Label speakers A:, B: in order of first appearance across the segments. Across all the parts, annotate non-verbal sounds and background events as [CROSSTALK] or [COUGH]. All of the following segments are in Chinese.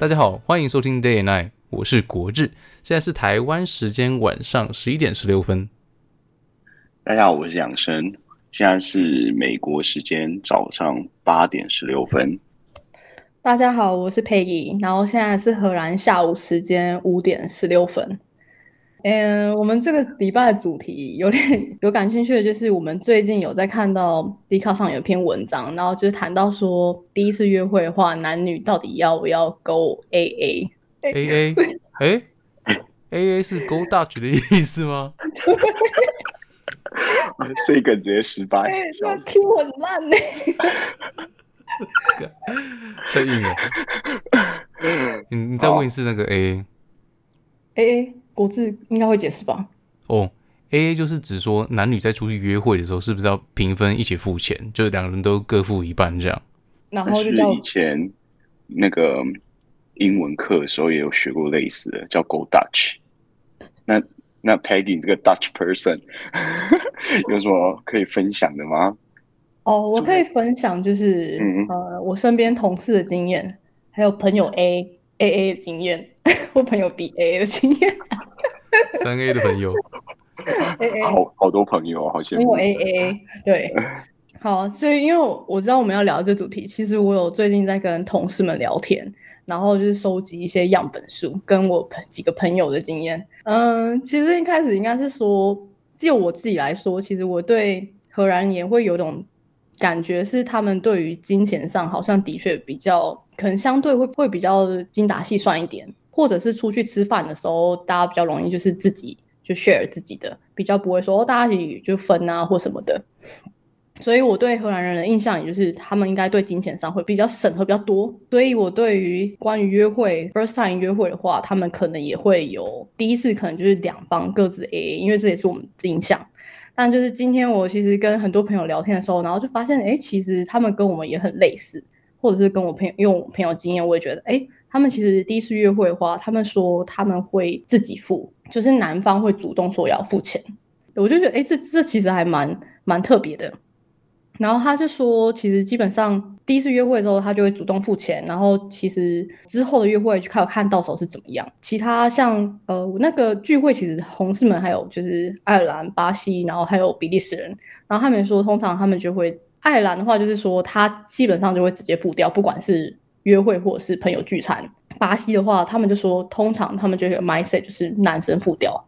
A: 大家好，欢迎收听 Day and Night，我是国志，现在是台湾时间晚上十一点十六分。
B: 大家好，我是养生，现在是美国时间早上八点十六分。
C: 大家好，我是 Peggy，然后现在是荷兰下午时间五点十六分。嗯，我们这个礼拜的主题有点 [LAUGHS] 有感兴趣的，就是我们最近有在看到 d 卡上有一篇文章，然后就是谈到说，第一次约会的话，男女到底要不要 go A
A: A A A？哎，A A 是 go Dutch 的意思吗？[LAUGHS]
B: 这个直接失败，
C: 那 Q 很烂呢，
A: 太硬了。[LAUGHS] 你你再问一次那个 A
C: A。国字应该会解释吧？
A: 哦，A A 就是指说男女在出去约会的时候，是不是要平分一起付钱？就是两个人都各付一半这样。
C: 然后就叫
B: 以前那个英文课的时候也有学过类似的，叫 Go Dutch。那那 Peggy 这个 Dutch person [LAUGHS] 有什么可以分享的吗？
C: 哦，我可以分享，就是呃，我身边同事的经验，还有朋友 A A A 的经验，[LAUGHS] 或朋友 B A 的经验。
A: 三 A 的朋友，
B: 好好多朋友，好羡慕。
C: 我 A A 对，[LAUGHS] 好，所以因为我知道我们要聊这主题，其实我有最近在跟同事们聊天，然后就是收集一些样本数，跟我几个朋友的经验。嗯，其实一开始应该是说，就我自己来说，其实我对荷兰人也会有种感觉，是他们对于金钱上好像的确比较，可能相对会会比较精打细算一点。或者是出去吃饭的时候，大家比较容易就是自己就 share 自己的，比较不会说大家一起就分啊或什么的。所以我对荷兰人的印象，也就是他们应该对金钱上会比较审核比较多。所以我对于关于约会 first time 约会的话，他们可能也会有第一次可能就是两方各自 AA，因为这也是我们的印象。但就是今天我其实跟很多朋友聊天的时候，然后就发现，哎，其实他们跟我们也很类似，或者是跟我朋友用朋友经验，我也觉得，哎。他们其实第一次约会的话，他们说他们会自己付，就是男方会主动说要付钱。我就觉得，哎，这这其实还蛮蛮特别的。然后他就说，其实基本上第一次约会的时候，他就会主动付钱。然后其实之后的约会就看看到时候是怎么样。其他像呃那个聚会，其实同事们还有就是爱尔兰、巴西，然后还有比利时人。然后他们说，通常他们就会爱尔兰的话，就是说他基本上就会直接付掉，不管是。约会或者是朋友聚餐，巴西的话，他们就说通常他们就有 mindset 就是男生付掉，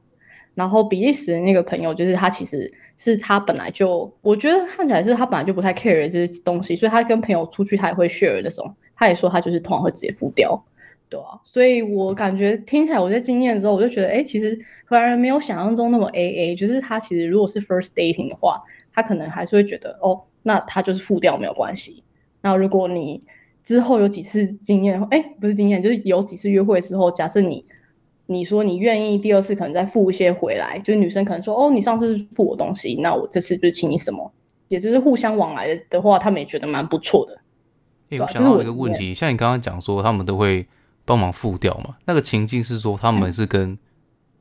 C: 然后比利时的那个朋友就是他其实是他本来就我觉得看起来是他本来就不太 care 这些东西，所以他跟朋友出去他也会 share 那种，他也说他就是通常会直接付掉，对啊，所以我感觉听起来我在经验之后，我就觉得哎，其实荷兰人没有想象中那么 A A，就是他其实如果是 first dating 的话，他可能还是会觉得哦，那他就是付掉没有关系，那如果你之后有几次经验，哎，不是经验，就是有几次约会之后，假设你你说你愿意第二次可能再付一些回来，就是女生可能说，哦，你上次付我东西，那我这次就请你什么，也就是互相往来的话，他们也觉得蛮不错的。
A: 哎，我想到一个问题，像你刚刚讲说他们都会帮忙付掉嘛？那个情境是说他们是跟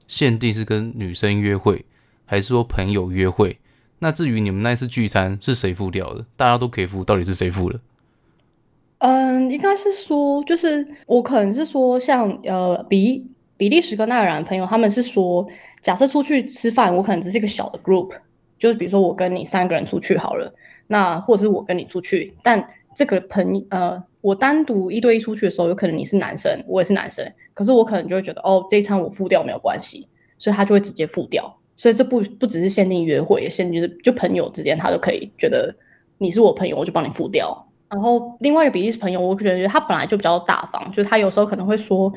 A: 限定是跟女生约会，还是说朋友约会？那至于你们那次聚餐是谁付掉的？大家都可以付，到底是谁付的？
C: 嗯，应该是说，就是我可能是说，像呃比比利时跟爱尔兰朋友，他们是说，假设出去吃饭，我可能只是一个小的 group，就是比如说我跟你三个人出去好了，那或者是我跟你出去，但这个朋呃，我单独一对一出去的时候，有可能你是男生，我也是男生，可是我可能就会觉得，哦，这一餐我付掉没有关系，所以他就会直接付掉，所以这不不只是限定约会，也限定就是就朋友之间，他都可以觉得你是我朋友，我就帮你付掉。然后另外一个比利时朋友，我觉得他本来就比较大方，就是他有时候可能会说，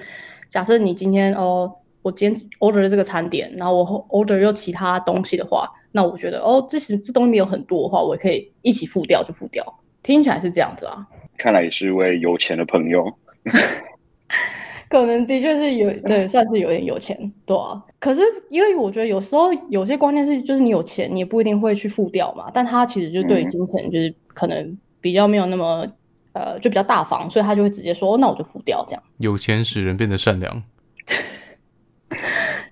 C: 假设你今天哦，我今天 order 了这个餐点，然后我 order 又其他东西的话，那我觉得哦，这些这东西没有很多的话，我可以一起付掉就付掉，听起来是这样子啊。
B: 看来也是一位有钱的朋友，[LAUGHS]
C: 可能的确是有对，算是有点有钱，对啊。可是因为我觉得有时候有些观念是，就是你有钱，你也不一定会去付掉嘛。但他其实就对金钱就是可能。比较没有那么，呃，就比较大方，所以他就会直接说，那我就付掉这样。
A: 有钱使人变得善良。[LAUGHS]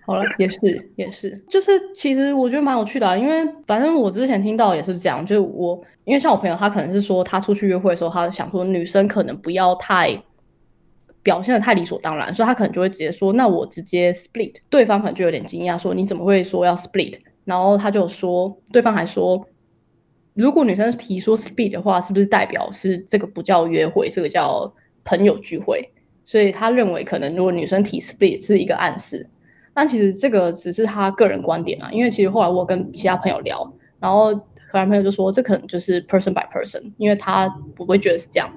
C: 好了，也是也是，就是其实我觉得蛮有趣的，因为反正我之前听到也是这样，就是我因为像我朋友，他可能是说他出去约会的时候，他想说女生可能不要太表现的太理所当然，所以他可能就会直接说：“那我直接 split。”对方可能就有点惊讶，说：“你怎么会说要 split？” 然后他就说，对方还说：“如果女生提说 split 的话，是不是代表是这个不叫约会，这个叫朋友聚会？”所以他认为，可能如果女生提 split 是一个暗示。但其实这个只是他个人观点啊，因为其实后来我跟其他朋友聊，然后荷兰朋友就说，这可能就是 person by person，因为他不会觉得是这样，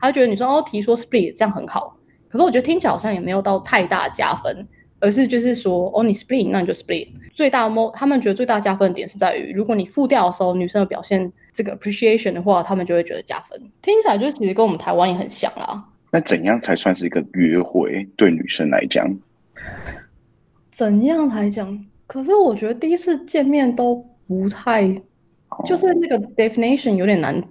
C: 他觉得女生哦提说 split 这样很好。可是我觉得听起来好像也没有到太大加分，而是就是说，哦，你 split，那你就 split。最大 mo，他们觉得最大加分点是在于，如果你付掉的时候，女生的表现这个 appreciation 的话，他们就会觉得加分。听起来就是其实跟我们台湾也很像啦。
B: 那怎样才算是一个约会？对女生来讲，
C: 怎样才讲？可是我觉得第一次见面都不太，就是那个 definition 有点难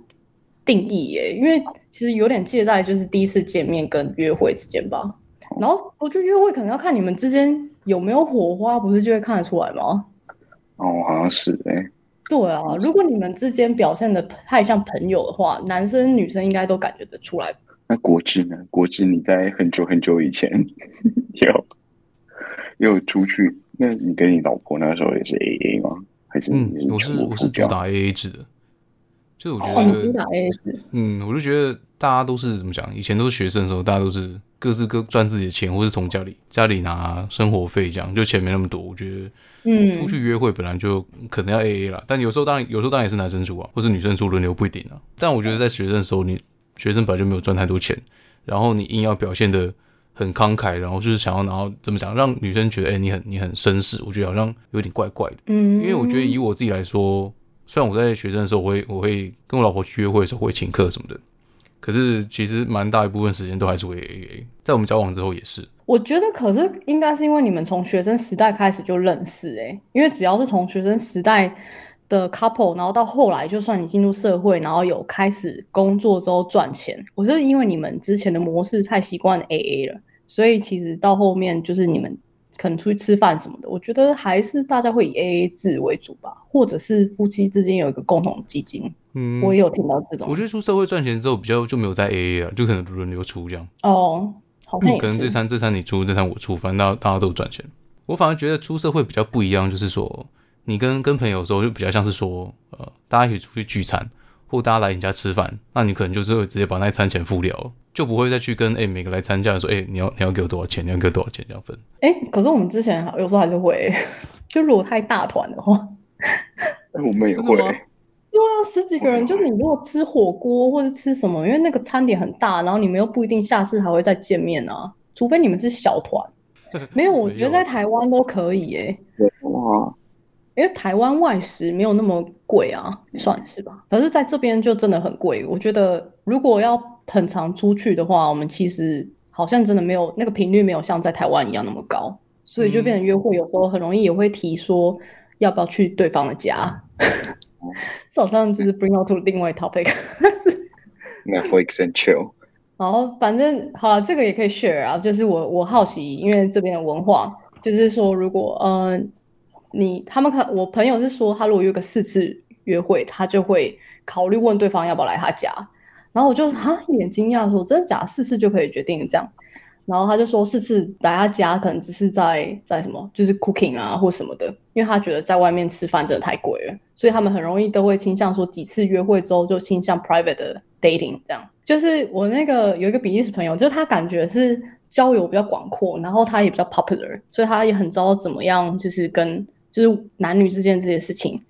C: 定义耶，因为。其实有点介在就是第一次见面跟约会之间吧，然后我觉得约会可能要看你们之间有没有火花，不是就会看得出来吗？
B: 哦，好像是哎。
C: 对啊，如果你们之间表现的太像朋友的话，男生女生应该都感觉得出来。
B: 那国志呢？国志你在很久很久以前 [LAUGHS] 有有出去？那你跟你老婆那时候也是 A A 吗？还是
A: 嗯，我是我是主打 A A 制的。就我觉
C: 得，
A: 嗯，我就觉得大家都是怎么讲？以前都是学生的时候，大家都是各自各赚自己的钱，或是从家里家里拿生活费这样，就钱没那么多。我觉得，嗯，出去约会本来就可能要 A A 啦，但有时候当然有时候当然也是男生出啊，或是女生出轮流不一定啊。但我觉得在学生的时候，你学生本来就没有赚太多钱，然后你硬要表现的很慷慨，然后就是想要然后怎么讲，让女生觉得哎你很你很绅士，我觉得好像有点怪怪的。嗯，因为我觉得以我自己来说。虽然我在学生的时候，我会我会跟我老婆去约会的时候会请客什么的，可是其实蛮大一部分时间都还是会 AA。在我们交往之后也是。
C: 我觉得可是应该是因为你们从学生时代开始就认识诶，因为只要是从学生时代的 couple，然后到后来就算你进入社会，然后有开始工作之后赚钱，我是因为你们之前的模式太习惯 AA 了，所以其实到后面就是你们。可能出去吃饭什么的，我觉得还是大家会以 A A 制为主吧，或者是夫妻之间有一个共同基金。嗯，我也有听到这种。
A: 我觉得出社会赚钱之后，比较就没有在 A A 了，就可能轮流出这样。
C: 哦，好，
A: 可能这餐这餐你出，这餐我出，反正大家大家都赚钱。我反而觉得出社会比较不一样，就是说你跟跟朋友的时候，就比较像是说，呃，大家一起出去聚餐。或大家来你家吃饭，那你可能就是会直接把那餐钱付掉，就不会再去跟哎每个来参加的说哎你要你要给我多少钱，你要给我多少钱这样分。
C: 哎，可是我们之前有时候还是会，[LAUGHS] 就如果太大团的话，
B: 我们也会。
C: 对啊，十几个人，就你如果吃火锅或者吃什么，因为那个餐点很大，然后你们又不一定下次还会再见面啊，除非你们是小团。没有，[LAUGHS] 我觉得在台湾都可以哎。哇。因为台湾外食没有那么贵啊，算是吧。可是在这边就真的很贵。我觉得如果要很常出去的话，我们其实好像真的没有那个频率，没有像在台湾一样那么高，所以就变成约会有时候很容易也会提说要不要去对方的家。[LAUGHS] 这好像就是 bring out to 另外 topic。
B: Netflix and chill。
C: 好，反正好了，这个也可以 share 啊。就是我我好奇，因为这边的文化，就是说如果嗯。你他们可我朋友是说，他如果约个四次约会，他就会考虑问对方要不要来他家。然后我就哈一脸惊讶说：“真的假？四次就可以决定这样？”然后他就说：“四次来他家，可能只是在在什么，就是 cooking 啊或什么的，因为他觉得在外面吃饭真的太贵了，所以他们很容易都会倾向说几次约会之后就倾向 private 的 dating 这样。就是我那个有一个比利时朋友，就是他感觉是交友比较广阔，然后他也比较 popular，所以他也很知道怎么样就是跟。就是男女之间这些事情，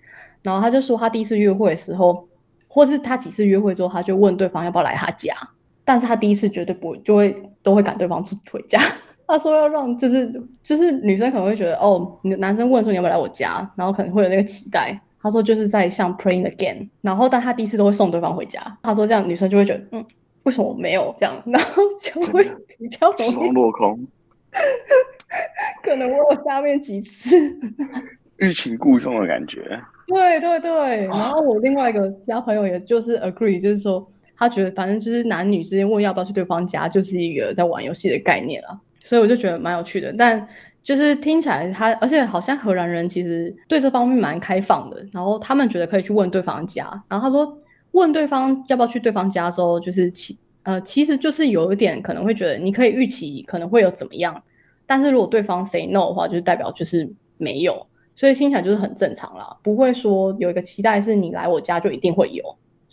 C: 然后他就说他第一次约会的时候，或是他几次约会之后，他就问对方要不要来他家，但是他第一次绝对不就会都会赶对方去回家。[LAUGHS] 他说要让就是就是女生可能会觉得哦，男生问说你要不要来我家，然后可能会有那个期待。他说就是在像 praying again，然后但他第一次都会送对方回家。他说这样女生就会觉得嗯，为什么我没有这样，[LAUGHS] 然后就会比较容易
B: 落空。[LAUGHS]
C: 可能我有下面几次
B: 欲擒故纵的感觉。
C: 对对对，然后我另外一个其他朋友也就是 agree，就是说他觉得反正就是男女之间问要不要去对方家，就是一个在玩游戏的概念了。所以我就觉得蛮有趣的。但就是听起来他，而且好像荷兰人其实对这方面蛮开放的。然后他们觉得可以去问对方家。然后他说问对方要不要去对方家之后，就是其呃，其实就是有一点可能会觉得你可以预期可能会有怎么样，但是如果对方 say no 的话，就代表就是没有，所以听起来就是很正常啦，不会说有一个期待是你来我家就一定会有，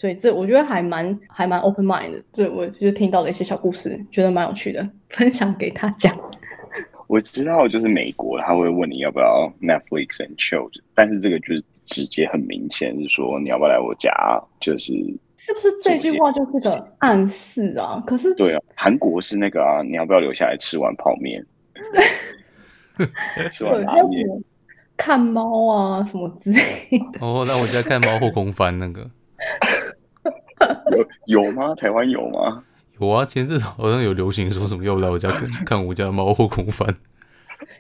C: 所以这我觉得还蛮还蛮 open mind 的，这我就听到了一些小故事，觉得蛮有趣的，分享给他讲。[LAUGHS]
B: 我知道，就是美国他会问你要不要 Netflix and chill，但是这个就是直接很明显是说你要不要来我家，就是
C: 是不是这句话就是个暗示啊？可是
B: 对啊，韩国是那个啊，你要不要留下来吃碗泡面？[LAUGHS] 吃碗拉面，
C: 看猫啊什么之类的。
A: 哦，那我家看猫后空翻那个
B: 有有吗？台湾有吗？
A: 有啊，前阵好像有流行说什么要不来我家看看我家的猫后空翻。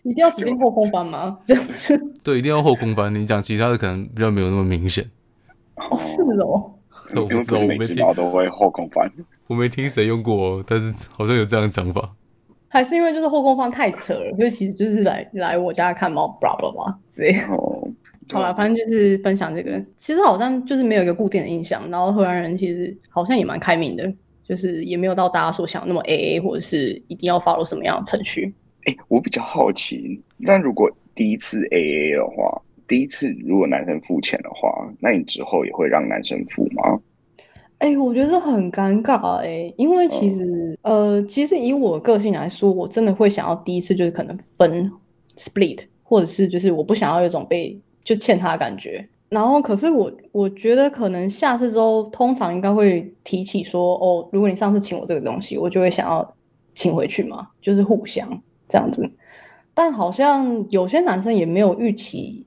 C: 一定要指定后空翻吗？这样子？
A: 对，一定要后空翻。你讲其他的可能比较没有那么明显。
C: 哦，是哦。
A: 我不知道，我没听。
B: 都会后空翻。
A: 我没听谁用过，但是好像有这样的讲法。
C: 还是因为就是后空翻太扯了，因为其实就是来来我家看猫，blah blah blah 之类。哦。好了，反正就是分享这个。其实好像就是没有一个固定的印象，然后荷兰人其实好像也蛮开明的。就是也没有到大家所想那么 A A，或者是一定要 follow 什么样的程序。
B: 哎，我比较好奇，那如果第一次 A A 的话，第一次如果男生付钱的话，那你之后也会让男生付吗？
C: 哎，我觉得很尴尬哎，因为其实呃，其实以我个性来说，我真的会想要第一次就是可能分 split，或者是就是我不想要有种被就欠他的感觉。然后，可是我我觉得可能下次之后，通常应该会提起说，哦，如果你上次请我这个东西，我就会想要请回去嘛，就是互相这样子。但好像有些男生也没有预期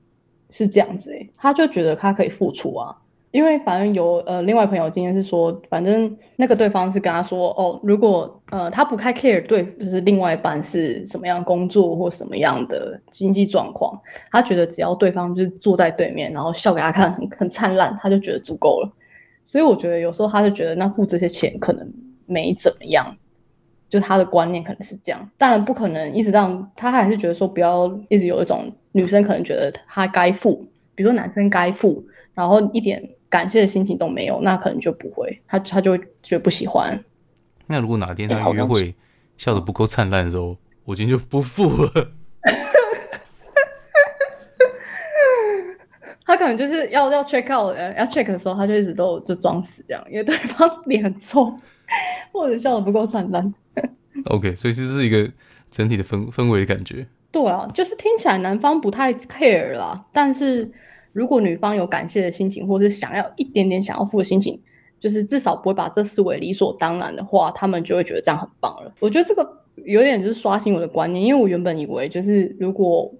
C: 是这样子，诶，他就觉得他可以付出啊。因为反正有呃，另外朋友今天是说，反正那个对方是跟他说，哦，如果呃他不太 care 对，就是另外一半是什么样工作或什么样的经济状况，他觉得只要对方就是坐在对面，然后笑给他看，很很灿烂，他就觉得足够了。所以我觉得有时候他就觉得那付这些钱可能没怎么样，就他的观念可能是这样。当然不可能一直让他还是觉得说不要一直有一种女生可能觉得他该付，比如说男生该付，然后一点。感谢的心情都没有，那可能就不会，他他就会觉得不喜欢。
A: 那如果哪天他约会笑得不够灿烂的时候，我今天就不付了。[LAUGHS]
C: 他可能就是要要 check out，要 check 的时候，他就一直都就装死这样，因为对方脸很臭，或者笑得不够灿烂。
A: OK，所以这是一个整体的氛氛围的感觉。
C: 对啊，就是听起来男方不太 care 啦，但是。如果女方有感谢的心情，或是想要一点点想要付的心情，就是至少不会把这视为理所当然的话，他们就会觉得这样很棒了。我觉得这个有点就是刷新我的观念，因为我原本以为就是如果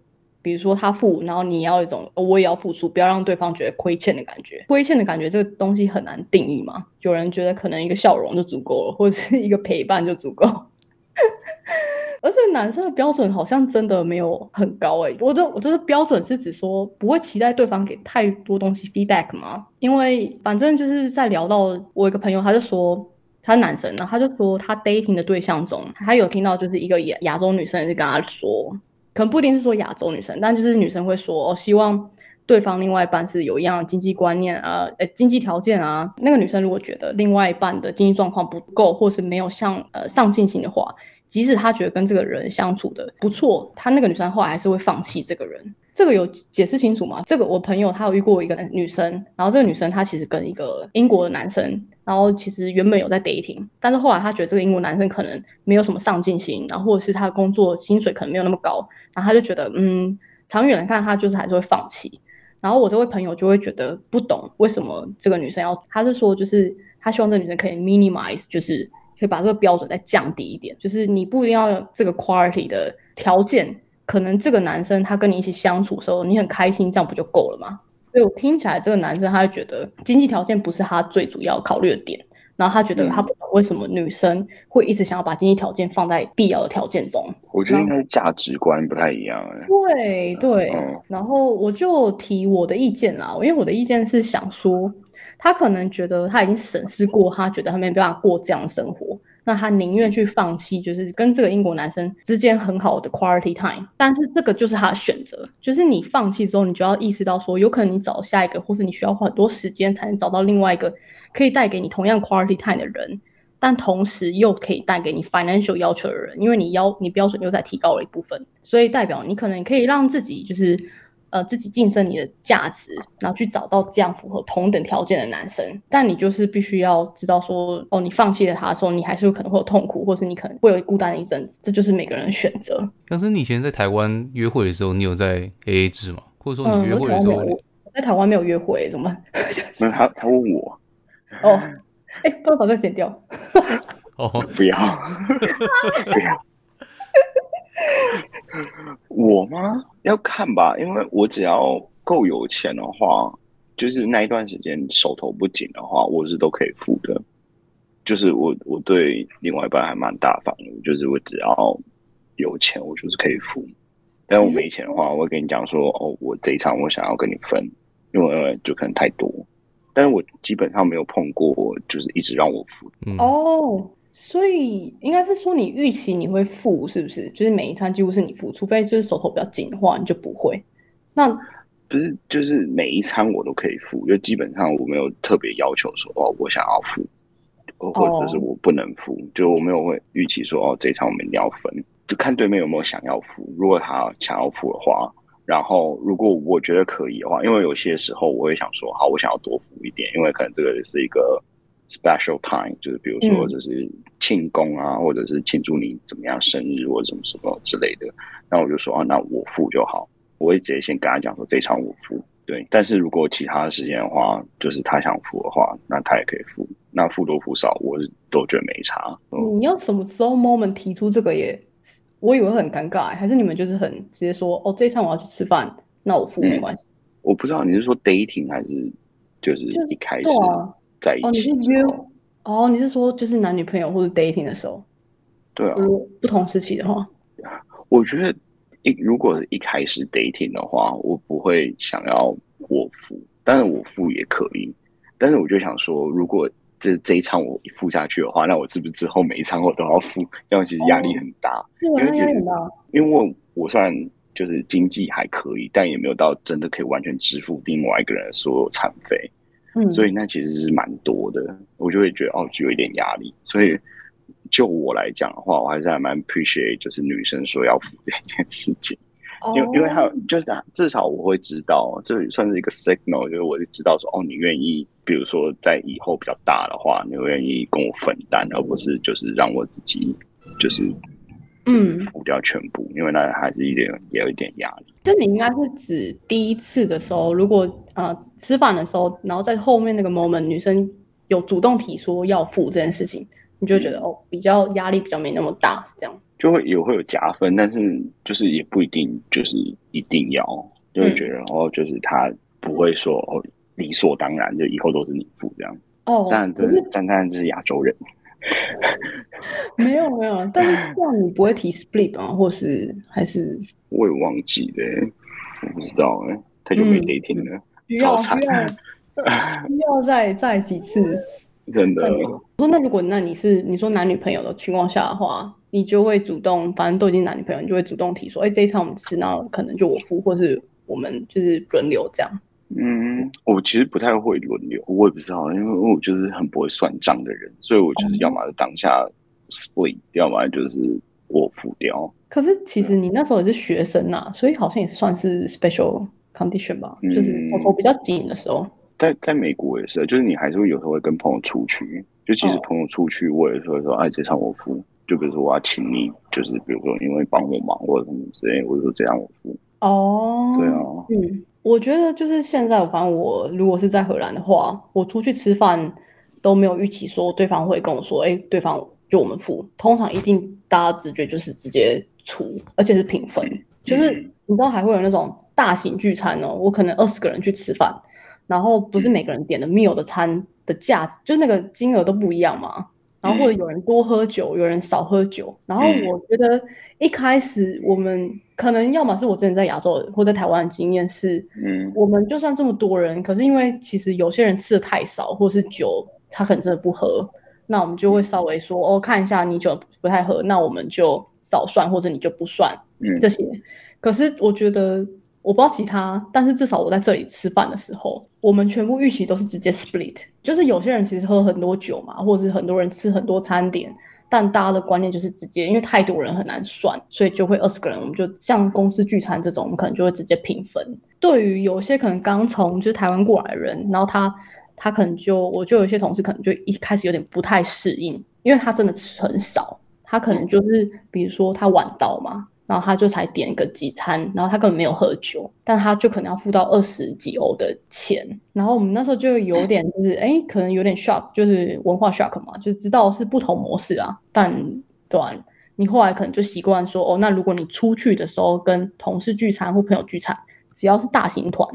C: 比如说他付，然后你要一种我也要付出，不要让对方觉得亏欠的感觉。亏欠的感觉这个东西很难定义嘛。有人觉得可能一个笑容就足够了，或者是一个陪伴就足够。而且男生的标准好像真的没有很高诶，我的我这个标准是指说不会期待对方给太多东西 feedback 吗？因为反正就是在聊到我一个朋友，他就说他男生然后，他就说他 dating 的对象中，他有听到就是一个亚亚洲女生也是跟他说，可能不一定是说亚洲女生，但就是女生会说，哦，希望对方另外一半是有一样的经济观念啊，呃，经济条件啊。那个女生如果觉得另外一半的经济状况不够，或是没有像呃上进心的话。即使他觉得跟这个人相处的不错，他那个女生后来还是会放弃这个人。这个有解释清楚吗？这个我朋友他有遇过一个女生，然后这个女生她其实跟一个英国的男生，然后其实原本有在 dating，但是后来她觉得这个英国男生可能没有什么上进心，然后或者是他的工作薪水可能没有那么高，然后他就觉得嗯，长远来看他就是还是会放弃。然后我这位朋友就会觉得不懂为什么这个女生要，他是说就是他希望这个女生可以 minimize，就是。可以把这个标准再降低一点，就是你不一定要有这个 quality 的条件，可能这个男生他跟你一起相处的时候，你很开心，这样不就够了吗？所以我听起来这个男生他就觉得经济条件不是他最主要考虑的点，然后他觉得他不懂为什么女生会一直想要把经济条件放在必要的条件中。
B: 我觉得应该是价值观不太一样。
C: 对对，然后我就提我的意见啦，因为我的意见是想说。他可能觉得他已经审视过，他觉得他没办法过这样的生活，那他宁愿去放弃，就是跟这个英国男生之间很好的 quality time。但是这个就是他的选择，就是你放弃之后，你就要意识到说，有可能你找下一个，或是你需要花很多时间才能找到另外一个可以带给你同样 quality time 的人。但同时又可以带给你 financial 要求的人，因为你要你标准又在提高了一部分，所以代表你可能可以让自己就是呃自己晋升你的价值，然后去找到这样符合同等条件的男生。但你就是必须要知道说，哦，你放弃了他的时候，你还是有可能会有痛苦，或是你可能会有孤单的一阵子，这就是每个人的选择。
A: 但是你以前在台湾约会的时候，你有在 A A 制吗？或者说
C: 嗯，
A: 你约
C: 我
A: 会的时候，
C: 台湾没有，我在台湾没有约会，怎么办？[LAUGHS]
B: 没有他他问我
C: 哦，哎，帮我把这剪掉。
A: 哦，
B: 不要 [LAUGHS] 不要，我吗？要看吧，因为我只要够有钱的话，就是那一段时间手头不紧的话，我是都可以付的。就是我我对另外一半还蛮大方的，就是我只要有钱，我就是可以付。但我没钱的话，我会跟你讲说，哦，我这一场我想要跟你分，因为就可能太多。但是我基本上没有碰过，就是一直让我付。
A: 嗯，
C: 哦，所以应该是说你预期你会付，是不是？就是每一餐几乎是你付，除非就是手头比较紧的话，你就不会。那
B: 不是，就是每一餐我都可以付，就基本上我没有特别要求说哦，我想要付，或或者是我不能付，就我没有会预期说哦，这一餐我们一定要分，就看对面有没有想要付。如果他想要付的话，然后如果我觉得可以的话，因为有些时候我会想说，好，我想要多付一点，因为可能这个是一个 special time，就是比如说
C: 嗯
B: 就是庆功啊，或者是庆祝你怎么样生日或者什么什么之类的，那我就说啊，那我付就好。我会直接先跟他讲说这场我付，对。但是如果其他的时间的话，就是他想付的话，那他也可以付。那付多付少，我是都觉得没差。嗯，
C: 你要什么时候 moment 提出这个也，我以为很尴尬欸，还是你们就是很直接说，哦，这一餐我要去吃饭，那我付
B: 嗯
C: 没关系。
B: 我不知道你是说 dating 还是就是一开始
C: 对啊，
B: 在一
C: 哦，你是约？哦，你是说就是男女朋友或者 dating 的时候，
B: 对啊，
C: 不同时期的话，
B: 我觉得一如果是一开始 dating 的话，我不会想要我付，但是我付也可以。但是我就想说，如果这这一场我一付下去的话，那我是不是之后每一场我都要付？这样其实压力很大。
C: 对啊，那压力很大。
B: 因为我虽然就是经济还可以，但也没有到真的可以完全支付另外一个人的所有餐费，
C: 嗯，
B: 所以那其实是蛮多的。我就会觉得哦，就有一点压力。所以就我来讲的话，我还是还蛮 appreciate 就是女生说要付这件事情。因为因为还有就是至少我会知道，这也算是一个 signal，就是我就知道说哦，你愿意，比如说在以后比较大的话，你会愿意跟我分担，而不是就是让我自己就是
C: 嗯，
B: 付掉全部，因为那还是一点也有一点压力。
C: 这你应该是指第一次的时候，如果呃吃饭的时候，然后在后面那个 moment 女生有主动提说要付这件事情，你就会觉得哦比较压力比较没那么大，是这样。
B: 就会也会有加分，但是就是也不一定就是一定要，就会觉得哦，就是他不会说哦理所当然，就以后都是你付这样。
C: 哦，
B: 但当然这是亚洲人，[LAUGHS]
C: 没有没有，但是这样你不会提 split 啊？或是还是
B: 我也忘记了，我不知道哎，太久没
C: 嗯
B: dating 了，
C: 需要需要 [LAUGHS] 需要再 [LAUGHS] 再几次？
B: 真的
C: 我说那如果那你是你说男女朋友的情况下的话，你就会主动，反正都已经男女朋友，你就会主动提说，哎、这一餐我们吃，那可能就我付，或是我们就是轮流这样。
B: 嗯，我其实不太会轮流，我也不知道，因为我就是很不会算账的人，所以我就是要么就当下 split，要么就是我付掉。
C: 可是其实你那时候也是学生呐、所以好像也算是 special condition 吧，
B: 嗯
C: 就是手头比较紧的时候。
B: 在在美国也是，就是你还是会有时候会跟朋友出去，就其实
C: 哦
B: 朋友出去，我也是会说，哎，这场我付。就比如说我要请你，就是比如说因为帮我忙或者什么之类，我就说这样我付。
C: 哦，
B: 对啊，
C: 嗯，我觉得就是现在，反正我如果是在荷兰的话，我出去吃饭都没有预期说对方会跟我说，哎，对方就我们付，通常一定大家直觉就是直接出，而且是平分，就是你知道还会有那种大型聚餐哦，我可能二十个人去吃饭，然后不是每个人点的 meal 的餐的价值，就那个金额都不一样嘛。然后或者有人多喝酒，有人少喝酒。然后我觉得一开始我们可能要么是我之前在亚洲或在台湾的经验是，
B: 嗯。
C: 我们就算这么多人，可是因为其实有些人吃的太少，或是酒他可能真的不喝，那我们就会稍微说哦，看一下你酒不太喝，那我们就少算，或者你就不算
B: 嗯。
C: 这些。可是我觉得我不知道其他，但是至少我在这里吃饭的时候，我们全部预期都是直接 split，就是有些人其实喝很多酒嘛，或者是很多人吃很多餐点，但大家的观念就是直接，因为太多人很难算，所以就会二十个人，我们就像公司聚餐这种，我们可能就会直接平分。对于有些可能刚从就是台湾过来的人，然后他他可能就我就有些同事可能就一开始有点不太适应，因为他真的吃很少，他可能就是比如说他晚到嘛。然后他就才点个几餐，然后他根本没有喝酒，但他就可能要付到二十几欧的钱。然后我们那时候就有点就是，哎，可能有点 shock，就是文化 shock 嘛，就知道是不同模式啊。但对，啊你后来可能就习惯说，哦，那如果你出去的时候跟同事聚餐或朋友聚餐，只要是大型团，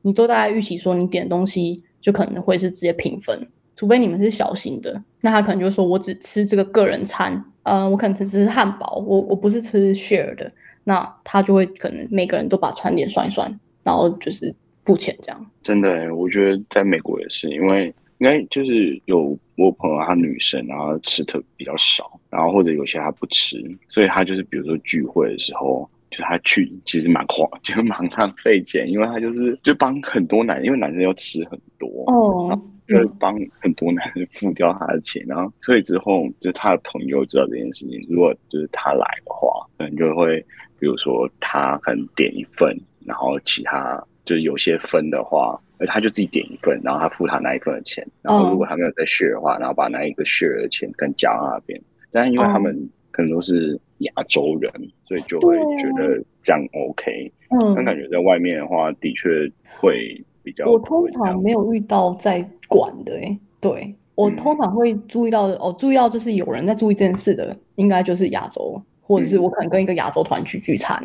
C: 你都大概预期说你点东西就可能会是直接平分，除非你们是小型的，那他可能就说我只吃这个个人餐。呃，我可能只只是汉堡，我我不是吃 share 的，那他就会可能每个人都把餐点算一算，然后就是付钱这样。
B: 真的，我觉得在美国也是，因为应该就是有我朋友她女生，然后吃特比较少，然后或者有些她不吃，所以她就是比如说聚会的时候，就他去其实蛮花，[LAUGHS] 就蛮浪费钱，因为他就是就帮很多男，因为男生要吃很多
C: 哦。
B: 就是帮很多男人付掉他的钱，然后所以之后就是他的朋友知道这件事情，如果就是他来的话，可能就会比如说他可能点一份，然后其他就是有些分的话，他就自己点一份，然后他付他那一份的钱，然后如果他没有在 share 的话，然后把那一个 share 的钱跟加那边，但因为他们可能都是亚洲人，所以就会觉得这样 OK，嗯，但感觉在外面的话，的确会。
C: 我通常没有遇到在管的，哎，对我通常会注意到的，哦，注意到就是有人在注意这件事的，应该就是亚洲，或者是我可能跟一个亚洲团去聚餐，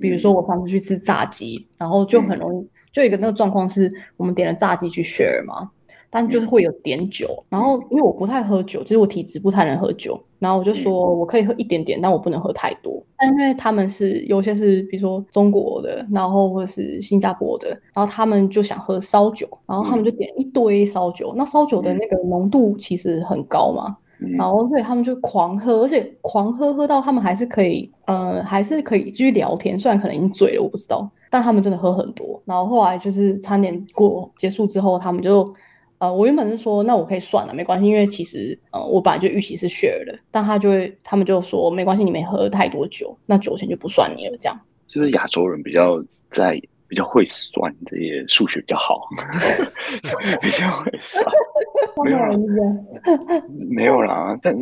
C: 比如说我上次去吃炸鸡，然后就很容易，就一个那个状况是我们点了炸鸡去 share 嘛。但就是会有点酒，然后因为我不太喝酒，就是我体质不太能喝酒，然后我就说我可以喝一点点，但我不能喝太多。但因为他们是有些是比如说中国的，然后或者是新加坡的，然后他们就想喝烧酒，然后他们就点一堆烧酒。那烧酒的那个浓度其实很高嘛，然后所以他们就狂喝，而且狂喝喝到他们还是可以，呃，还是可以继续聊天，虽然可能已经醉了，我不知道，但他们真的喝很多。然后后来就是餐点过结束之后，他们就。呃，我原本是说，那我可以算了，没关系，因为其实，呃，我本来就预期是 share 的，但他就会，他们就说没关系，你没喝太多酒，那酒钱就不算你了，这样。
B: 是不是亚洲人比较在比较会算这些数学比较好，[LAUGHS] 比较会算？[LAUGHS] 没有啦，没有啦，但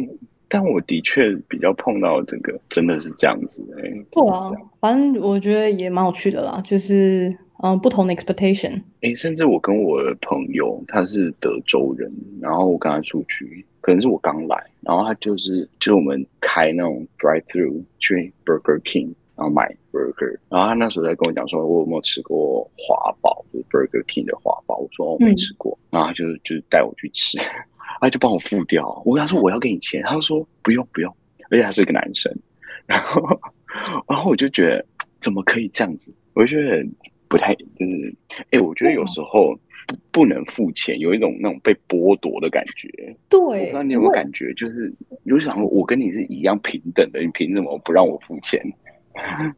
B: 但我的确比较碰到这个，真的是这样子哎。
C: 对啊，反正我觉得也蛮有趣的啦，就是。嗯，不同的 expectation。
B: 哎，甚至我跟我的朋友，他是德州人，然后我跟他出去，可能是我刚来，然后他就是就是我们开那种 drive through 去 Burger King，然后买 burger，然后他那时候在跟我讲说，我有没有吃过华堡，就是 Burger King 的华堡，我说我没吃过，然后他就就是带我去吃，[LAUGHS] 他就帮我付掉，我跟他说我要给你钱，他就说不用不用，而且他是个男生，然后 [LAUGHS] 然后我就觉得怎么可以这样子，我就觉得。不太就是，哎，我觉得有时候不不能付钱，有一种那种被剥夺的感觉。
C: 对，
B: 我不知道你有没有感觉，就是有想我跟你是一样平等的，你凭什么不让我付钱？[LAUGHS]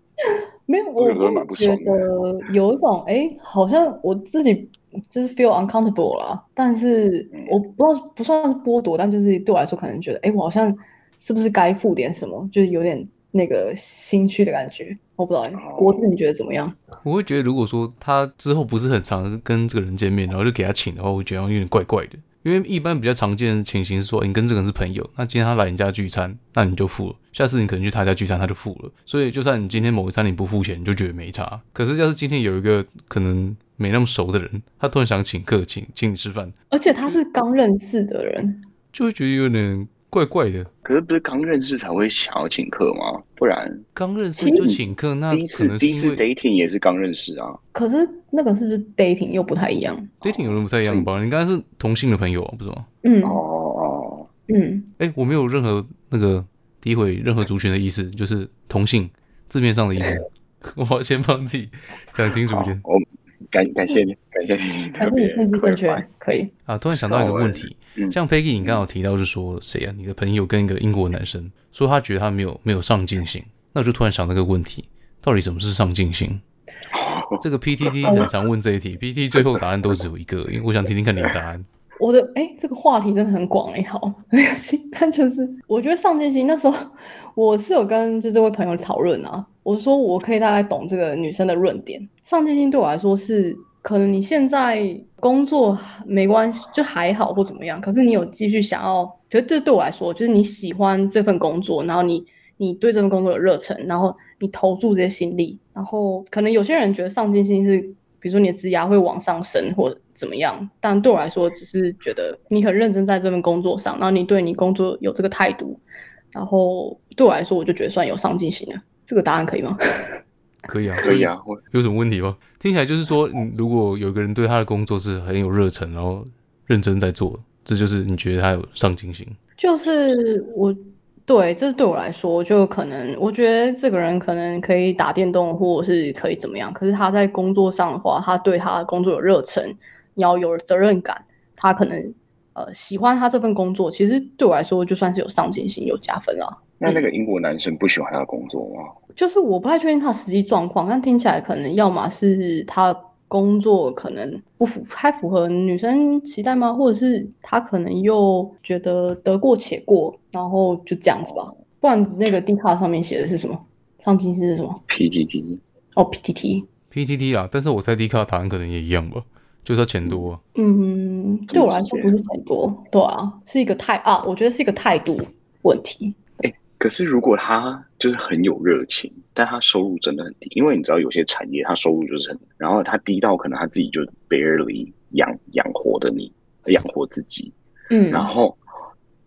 C: 没有，我觉得有一种，哎，好像我自己就是 feel uncomfortable 了，但是我不知道不算是剥夺，但就是对我来说，可能觉得，哎，我好像是不是该付点什么，就是有点那个新区的感觉。我不知道，国字你觉得怎么样？
A: 我会觉得，如果说他之后不是很常跟这个人见面，然后就给他请的话，我觉得有点怪怪的。因为一般比较常见的情形是说，你跟这个人是朋友，那今天他来你家聚餐，那你就付了；下次你可能去他家聚餐，他就付了。所以就算你今天某一餐你不付钱，你就觉得没差。可是要是今天有一个可能没那么熟的人，他突然想请客，请请你吃饭，
C: 而且他是刚认识的人，
A: 就会觉得有点。怪怪的，
B: 可是不是刚认识才会想要请客吗？不然
A: 刚认识就请客，那
B: 第一次第一次 dating 也是刚认识啊。
C: 可是那个是不是 dating 又不太一样
A: ？dating 有人不太一样吧？你刚才是同性的朋友不是吗？
C: 嗯
B: 哦哦
C: 嗯，
A: 哎，我没有任何那个诋毁任何族群的意思，就是同性字面上的意思。[LAUGHS] 我要先帮自己讲清楚一点。
B: 感感谢你，感谢你，特别正确，
C: 可以
A: 啊！突然想到一个问题，像 Peggy，你刚好提到是说谁啊？你的朋友跟一个英国男生说他觉得他没有没有上进心，那我就突然想到个问题：到底什么是上进心？这个 PTT [LAUGHS] 很常问这一题，PTT 最后答案都只有一个，因为我想听听看你的答案。
C: 我的哎，这个话题真的很广哎，好，没关系。但就是我觉得上进心那时候，我是有跟就这位朋友讨论啊，我说我可以大概懂这个女生的论点。上进心对我来说是，可能你现在工作没关系，就还好或怎么样，可是你有继续想要，觉得这对我来说就是你喜欢这份工作，然后你你对这份工作有热忱，然后你投注这些心力，然后可能有些人觉得上进心是，比如说你的职涯会往上升或。怎么样？但对我来说，只是觉得你很认真在这份工作上，然后你对你工作有这个态度，然后对我来说，我就觉得算有上进心了。这个答案可以吗？[LAUGHS]
A: 可以啊，
B: 可以啊。
A: 有什么问题吗？听起来就是说，如果有个人对他的工作是很有热忱，然后认真在做，这就是你觉得他有上进心。
C: 就是我。对，这是对我来说，就可能我觉得这个人可能可以打电动，或者是可以怎么样。可是他在工作上的话，他对他的工作有热忱，要有责任感，他可能呃喜欢他这份工作。其实对我来说，就算是有上进心，有加分了。
B: 那那个英国男生不喜欢他的工作吗？
C: 就是我不太确定他实际状况，但听起来可能要么是他。工作可能不符太符合女生期待吗？或者是他可能又觉得得过且过，然后就这样子吧。不然那个 D 卡上面写的是什么？上进心是什么
B: ？PTT
C: 哦，PTT，PTT
A: 啊。但是我猜 D 卡答案可能也一样吧，就是钱多。
C: 嗯，对我来说不是钱多，对啊，是一个态啊，我觉得是一个态度问题。
B: 可是，如果他就是很有热情，但他收入真的很低，因为你知道有些产业他收入就是很，然后他低到可能他自己就 barely 养养活的你，养活自己。
C: 嗯，
B: 然后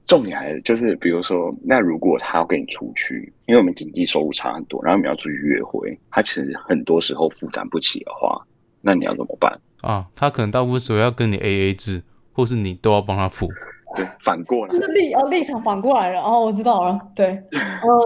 B: 重点还是就是，比如说，那如果他要跟你出去，因为我们经济收入差很多，然后我们要出去约会，他其实很多时候负担不起的话，那你要怎么办
A: 啊？他可能大部分时候要跟你 A A 制，或是你都要帮他付。
B: 对，反过来
C: 就是立哦立场反过来了哦，我知道了。对，[LAUGHS]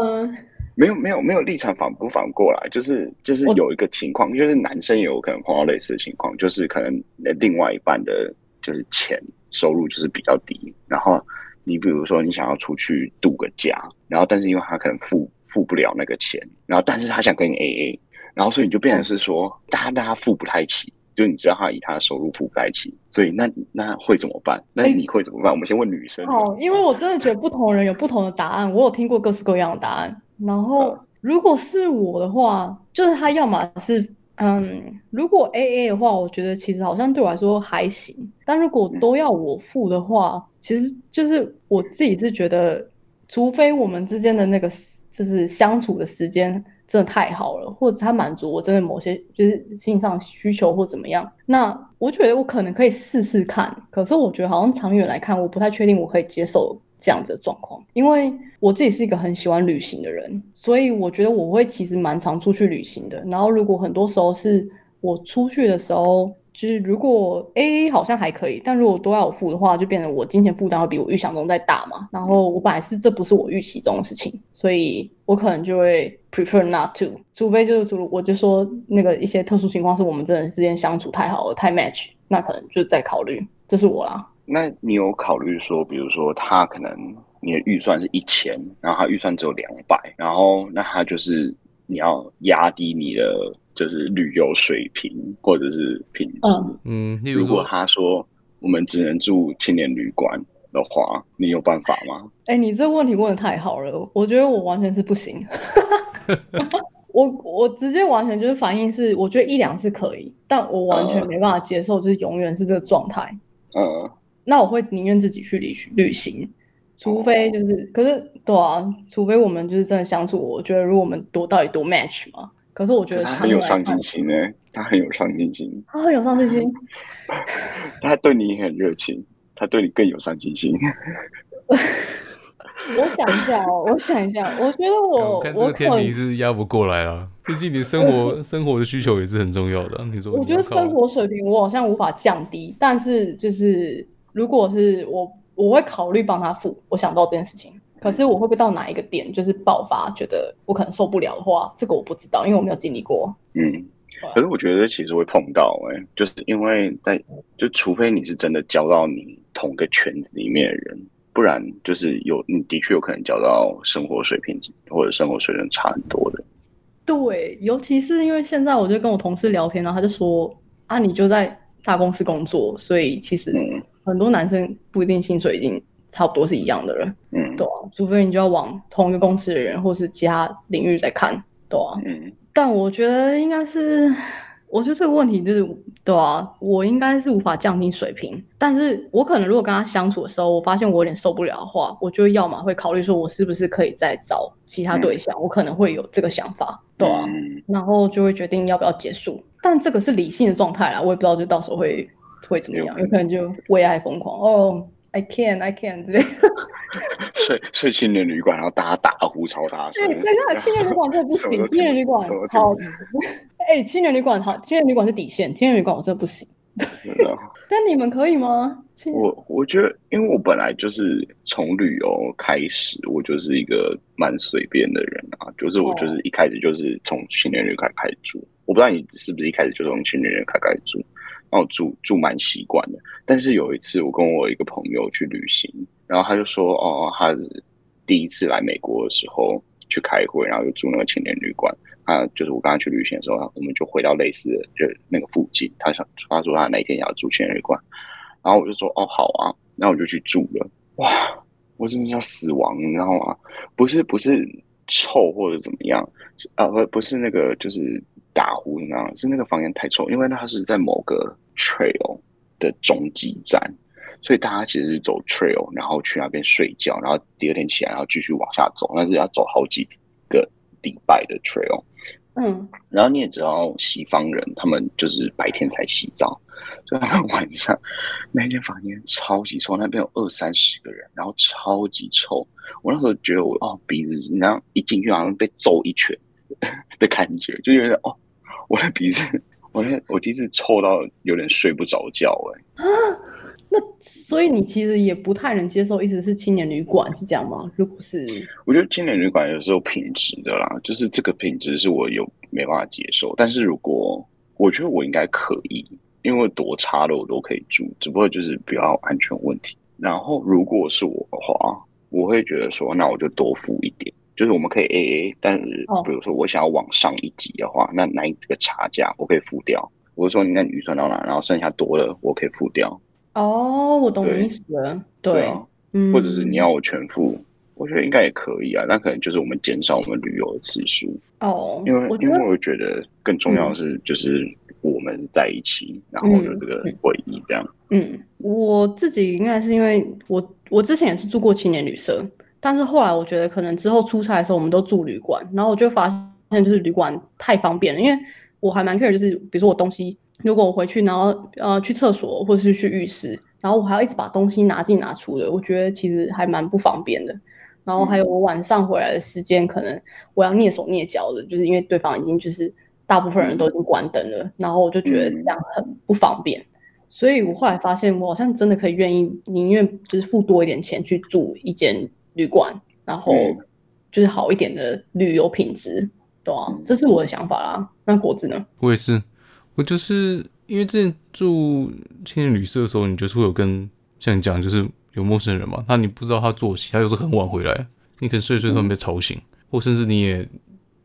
C: 嗯，
B: 没有没有没有立场反不反过来，就是就是有一个情况，就是男生也有可能碰到类似的情况，就是可能另外一半的就是钱收入就是比较低，然后你比如说你想要出去度个假，然后但是因为他可能付付不了那个钱，然后但是他想跟你 A A，然后所以你就变成是说，大家大家付不太起。就你知道他以他的收入覆盖起，所以那那会怎么办？那你会怎么办？我们先问女生。
C: 好，因为我真的觉得不同人有不同的答案。我有听过各式各样的答案。然后如果是我的话，就是他要么是嗯，如果 A A 的话，我觉得其实好像对我来说还行。但如果都要我付的话，其实就是我自己是觉得，除非我们之间的那个就是相处的时间。真的太好了，或者他满足我真的某些就是心理上需求或怎么样，那我觉得我可能可以试试看。可是我觉得好像长远来看，我不太确定我可以接受这样子的状况，因为我自己是一个很喜欢旅行的人，所以我觉得我会其实蛮常出去旅行的。然后如果很多时候是我出去的时候。就是如果 A A 好像还可以，但如果都要我付的话，就变成我金钱负担会比我预想中再大嘛。然后我本来是这不是我预期中的事情，所以我可能就会 prefer not to，除非就是我就说那个一些特殊情况是我们真的之间相处太好了，太 match，那可能就再考虑。这是我啦。
B: 那你有考虑说，比如说他可能你的预算是一千，然后他预算只有两百，然后那他就是你要压低你的。就是旅游水平或者是品质，
A: 嗯，
B: 如果他说我们只能住青年旅馆的话，你有办法吗？
C: 哎，你这个问题问的太好了，我觉得我完全是不行。[LAUGHS] 我我直接完全就是反应是，我觉得一两次可以，但我完全没办法接受，就是永远是这个状态。
B: 嗯，
C: 那我会宁愿自己去旅旅行，除非就是，可是对啊，除非我们就是真的相处，我觉得如果我们多到底多 match 嘛。可是我觉得
B: 他很有上进心呢，他很有上进心，
C: 他很有上进心，[LAUGHS]
B: 他对你很热情，他对你更有上进心。[LAUGHS]
C: 我想一下哦，我想一下，我觉得我
A: 看这个天平是压不过来了，毕竟你生活 [LAUGHS] 生活的需求也是很重要的。你说，
C: 我觉得生活水平我好像无法降低，但是就是如果是我，我会考虑帮他付。我想到这件事情。可是我会不会到哪一个点就是爆发，觉得我可能受不了的话，这个我不知道，因为我没有经历过。
B: 嗯，可是我觉得其实会碰到，哎，就是因为在就除非你是真的交到你同个圈子里面的人，不然就是有你的确有可能交到生活水平或者生活水准差很多的。
C: 对，尤其是因为现在，我就跟我同事聊天，然后他就说啊，你就在大公司工作，所以其实很多男生不一定薪水已经差不多是一样的了。嗯，对啊，除非你就要往同一个公司的人，或是其他领域在看，对啊。嗯，但我觉得应该是。我觉得这个问题就是，对啊，我应该是无法降低水平，但是我可能如果跟他相处的时候，我发现我有点受不了的话，我就要么会考虑说，我是不是可以再找其他对象，我可能会有这个想法，对啊，然后就会决定要不要结束。但这个是理性的状态啦，我也不知道就到时候会会怎么样，有可能就为爱疯狂哦。I can, I can，对。
B: 睡睡青年旅馆，然后大家大呼超大声。
C: 对，那个 [LAUGHS] 青年旅馆真的不行，青年旅馆好。哎，青年旅馆好，青年旅馆是底线，青年旅馆我真的不行。[LAUGHS] 但你们可以吗？
B: 我我觉得，因为我本来就是从旅游开始，我就是一个蛮随便的人啊，就是我就是一开始就是从青年旅馆开始住。我不知道你是不是一开始就从青年旅馆开始住。哦住住蛮习惯的，但是有一次我跟我一个朋友去旅行，然后他就说，哦，他第一次来美国的时候去开会，然后就住那个青年旅馆。他就是我刚刚去旅行的时候，我们就回到类似的就那个附近。他想他说他那一天要住青年旅馆，然后我就说，哦，好啊，那我就去住了。哇，我真的要死亡，你知道吗？不是不是臭或者怎么样，啊不不是那个就是。打呼，你知道是那个房间太臭，因为它是在某个 trail 的中继站，所以大家其实是走 trail，然后去那边睡觉，然后第二天起来，然后继续往下走，但是要走好几个礼拜的 trail。嗯，然后你也知道，西方人他们就是白天才洗澡，所以他们晚上那间房间超级臭，那边有二三十个人，然后超级臭。我那时候觉得我哦鼻子，然后一进去好像被揍一拳的感觉，就觉得哦。我的鼻子，我那我第一次臭到有点睡不着觉哎。啊，
C: 那所以你其实也不太能接受，一直是青年旅馆是这样吗？如果是，
B: 我觉得青年旅馆有时候品质的啦，就是这个品质是我有没办法接受。但是如果我觉得我应该可以，因为多差的我都可以住，只不过就是比较安全问题。然后如果是我的话，我会觉得说，那我就多付一点。就是我们可以 A A，但是比如说我想要往上一级的话，那那一个差价我可以付掉。我是说，你那预算到哪，然后剩下多了我可以付掉。
C: 哦，我懂你意思了。对，
B: 嗯，或者是你要我全付，我觉得应该也可以啊。那可能就是我们减少我们旅游的次数。
C: 哦，
B: 因为因为我觉得更重要的是，就是我们在一起，然后有这个回忆这样。
C: 嗯，我自己应该是因为我我之前也是住过青年旅社。但是后来我觉得，可能之后出差的时候，我们都住旅馆，然后我就发现，就是旅馆太方便了。因为我还蛮 care，就是比如说我东西，如果我回去，然后呃去厕所或者是去浴室，然后我还要一直把东西拿进拿出的，我觉得其实还蛮不方便的。然后还有我晚上回来的时间，可能我要蹑手蹑脚的，就是因为对方已经就是大部分人都已经关灯了，然后我就觉得这样很不方便。所以我后来发现，我好像真的可以愿意宁愿就是付多一点钱去住一间。旅馆，然后就是好一点的旅游品质，对啊，这是我的想法啦。那果子呢？
A: 我也是，我就是因为之前住青年旅社的时候，你就是会有跟像你讲，就是有陌生人嘛，那你不知道他作息，他有时候很晚回来，你可能睡睡突然被吵醒，或甚至你也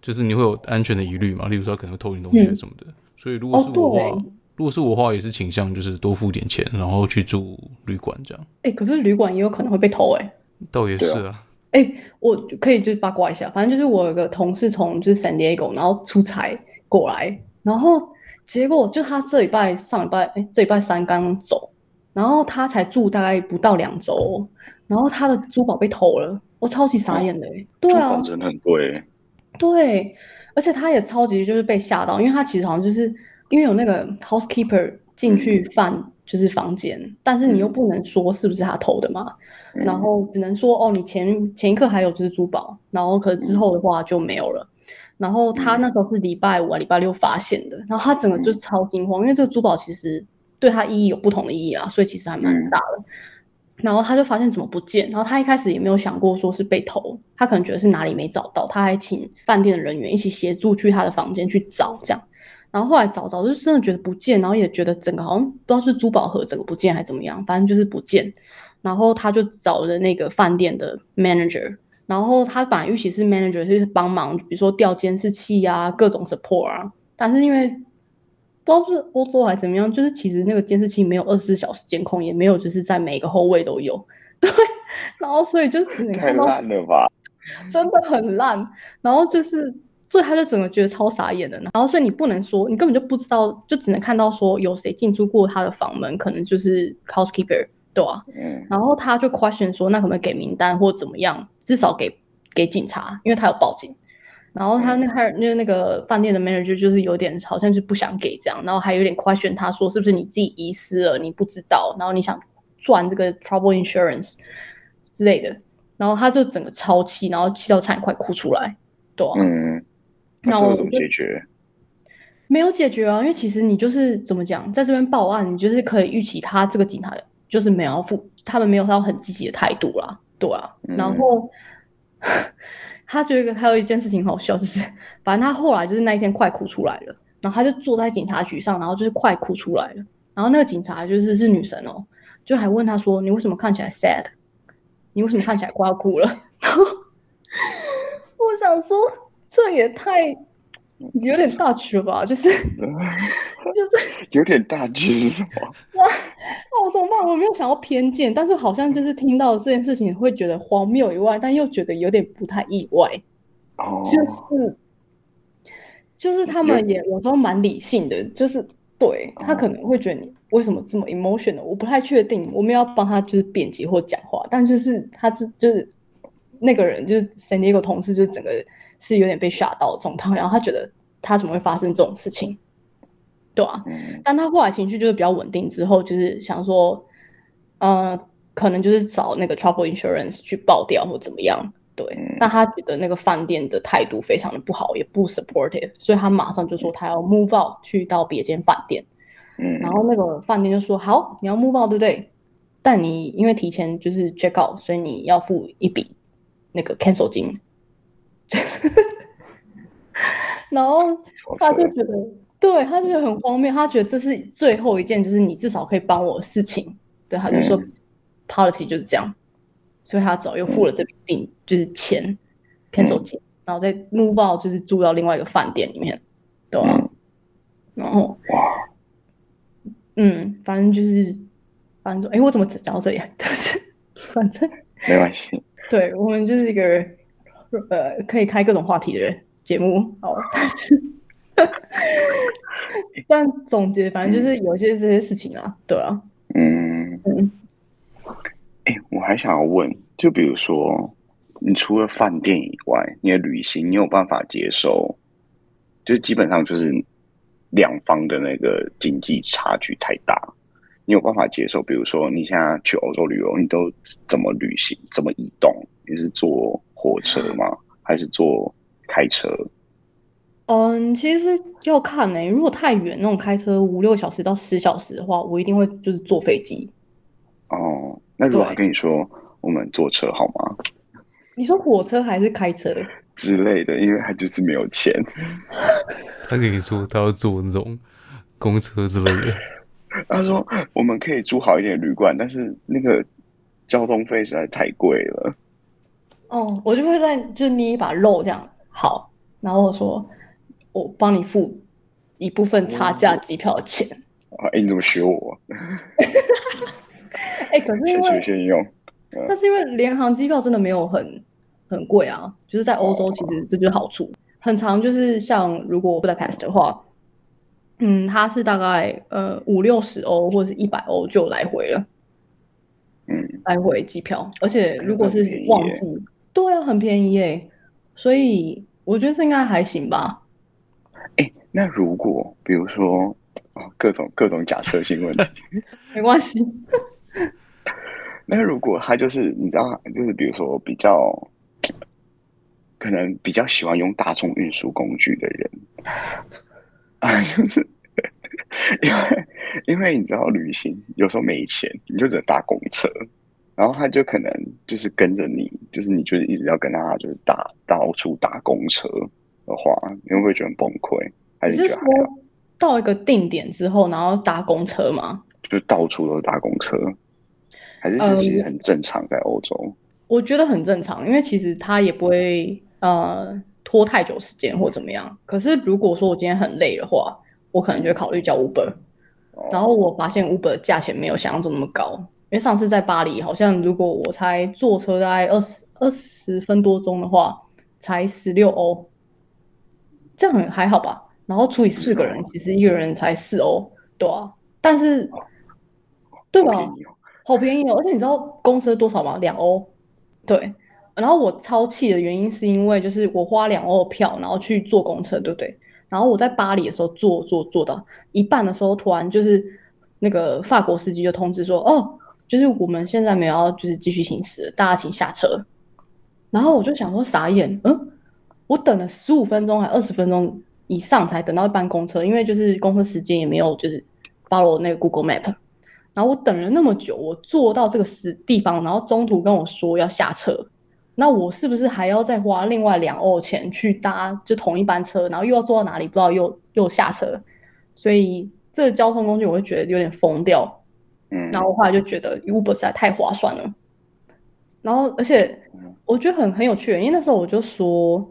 A: 就是你会有安全的疑虑嘛，例如说他可能会偷你东西什么的。所以如果是我的话，如果是我的话，也是倾向就是多付点钱，然后去住旅馆这样。
C: 哎，可是旅馆也有可能会被偷哎。
A: 倒也是啊，
C: 哎，我可以就是八卦一下，反正就是我有个同事从就是 San Diego 然后出差过来，然后结果就他这礼拜上礼拜哎这礼拜三刚走，然后他才住大概不到两周，然后他的珠宝被偷了，我超级傻眼的，对啊，
B: 真的很贵，
C: 对，而且他也超级就是被吓到，因为他其实好像就是因为有那个 housekeeper 进去翻就是房间，但是你又不能说是不是他偷的嘛。然后只能说哦，你前前一刻还有就是珠宝，然后可之后的话就没有了。然后他那时候是礼拜五啊、礼拜六发现的，然后他整个就超惊慌，因为这个珠宝其实对他意义有不同的意义啊，所以其实还蛮大的。然后他就发现怎么不见，然后他一开始也没有想过说是被偷，他可能觉得是哪里没找到，他还请饭店的人员一起协助去他的房间去找，这样。然后后来找找，就是真的觉得不见，然后也觉得整个好像不知道是珠宝盒整个不见还是怎么样，反正就是不见。然后他就找了那个饭店的 manager，然然后他本来预期是 manager 是帮忙，比如说调监视器啊，各种 support 啊，但是因为不知道是欧洲还是怎么样，就是其实那个监视器没有二十四小时监控，也没有就是在每个后卫都有，[LAUGHS] 对，然后所以就只能看到
B: 烂了吧？
C: 真的很烂，然后就是，所以他就整个觉得超傻眼的，然后所以你不能说，你根本就不知道，就只能看到说有谁进出过他的房门，可能就是 housekeeper，对啊，
B: 嗯。
C: 然后他就 question 说，那可不可以给名单或怎么样，至少给给警察，因为他有报警。然后他那还那那个饭店的 manager 就是有点好像是不想给这样，然后还有点 question 他说是不是你自己遗失了，你不知道，然后你想赚这个 trouble insurance 之类的，然后他就整个超气，然后气到差点快哭出来，对啊，
B: 嗯，那
C: 那我
B: 怎么解决？
C: 没有解决啊，因为其实你就是怎么讲，在这边报案，你就是可以预期他这个警察就是没有付，他们没有到很积极的态度啦，对啊。
B: 嗯
C: 然后 [LAUGHS] 他觉得还有一件事情好笑，就是反正他后来就是那一天快哭出来了，然后他就坐在警察局上，然后就是快哭出来了。然后那个警察就是是女神哦，就还问他说：“你为什么看起来 sad？你为什么看起来快要哭了？” [LAUGHS] 然后 [LAUGHS] 我想说，这也太有点大曲了吧？就是 [LAUGHS] 就是 [LAUGHS]
B: 有点大句是什么？[LAUGHS]
C: 哦，怎么办？我没有想要偏见，但是好像就是听到这件事情会觉得荒谬以外，但又觉得有点不太意外。
B: 哦，
C: 就是就是他们也有时候蛮理性的，就是对他可能会觉得你为什么这么 emotional，我不太确定，我们要帮他就是辩解或讲话，但就是他是就是那个人就是 San Diego 同事，就是整个是有点被吓到的状态，然后他觉得他怎么会发生这种事情，对啊，
B: 嗯
C: 但他后来情绪就是比较稳定之后，就是想说，呃，可能就是找那个 trouble insurance 去报掉或怎么样。对，
B: 嗯
C: 但他觉得那个饭店的态度非常的不好，也不 supportive，所以他马上就说他要 move out 去到别间饭店。
B: 嗯，
C: 然后那个饭店就说好，你要 move out 对不对？但你因为提前就是 check out，所以你要付一笔那个 cancel 金。[LAUGHS] 然后他就觉得，对，他就觉得很荒谬，他觉得这是最后一件，就是你至少可以帮我的事情。对，他就说、
B: 嗯。
C: policy 就是这样，所以他只好又付了这笔定，就是钱 cancel 金，然后再 move out，就是住到另外一个饭店里面，对然后，嗯，反正就是，反正哎，我怎么讲到这里？[LAUGHS] 但是反正
B: 没关系，
C: 对我们就是一个呃可以开各种话题的人节目哦，但是但总结反正就是有些这些事情啊，对啊，
B: 嗯
C: 嗯，
B: 哎，我还想要问，就比如说，你除了饭店以外，你的旅行，你有办法接受？就基本上就是两方的那个经济差距太大，你有办法接受？比如说，你现在去欧洲旅游，你都怎么旅行？怎么移动？你是坐火车吗？还是坐开车？
C: 嗯，其实要看呢、如果太远那种开车五六小时到十小时的话，我一定会就是坐飞机。
B: 哦，那如果跟你说我们坐车好吗
C: 你说火车还是开车？
B: 之类的，因为他就是没有钱。[LAUGHS]
A: 他跟你说他要坐那种公车之类的，
B: 他说我们可以租好一点的旅馆，但是那个交通费实在太贵了。
C: 哦，我就会在就是捏一把肉这样，好，然后我说我帮你付一部分差价机票的钱。
B: 啊，哎，你怎么学我？
C: 哎、可是因 [LAUGHS]
B: 先
C: 为
B: 学先用。
C: 但是因为联航机票真的没有很很贵啊，就是在欧洲其实这就是好处，很长就是像如果 Budapest 的话，嗯，它是大概呃五六十欧或者是一百欧就来回了，
B: 嗯，
C: 来回机票，而且如果是旺季，对啊，很便宜耶，所以我觉得这应该还行吧。
B: 哎，那如果比如说哦，各种各种假设性问题，[LAUGHS]
C: 没关系，
B: 那如果他就是你知道，就是比如说比较可能比较喜欢用大众运输工具的人啊，就是 [LAUGHS] 因为因为你知道旅行有时候没钱，你就只能搭公车，然后他就可能就是跟着你，就是你就是一直要跟他就是打到处打公车的话，你会不会觉得很崩溃？还
C: 你是
B: 是觉得还好
C: 说到一个定点之后，然后搭公车吗？
B: 就到处都是搭公车，还是其实很正常在欧洲？
C: 我觉得很正常，因为其实他也不会呃拖太久时间或怎么样。可是如果说我今天很累的话，我可能就会考虑叫 Uber。然后我发现 Uber 价钱没有想象中那么高，因为上次在巴黎，好像如果我才坐车大概二十二十分多钟的话，才十六欧，这样还好吧？然后除以四个人，其实一个人才四欧，对啊。但是，对吧？好便宜哦！而且你知道公车多少吗？两欧。对。然后我超气的原因是因为，就是我花两欧票，然后去坐公车，对不对？然后我在巴黎的时候坐坐坐到一半的时候，突然就是那个法国司机就通知说：“哦，就是我们现在没有就是继续行驶，大家请下车。”然后我就想说傻眼，嗯，我等了十五分钟还二十分钟以上才等到一班公车，因为就是公车时间也没有就是 follow 那个 Google Map。然后我等了那么久，我坐到这个时地方，然后中途跟我说要下车。那我是不是还要再花另外两欧钱去搭就同一班车，然后又要坐到哪里不知道又又下车，所以这个交通工具我会觉得有点疯掉。嗯，然后我后来就觉得 Uber 实在太划算了。然后而且我觉得很很有趣，因为那时候我就说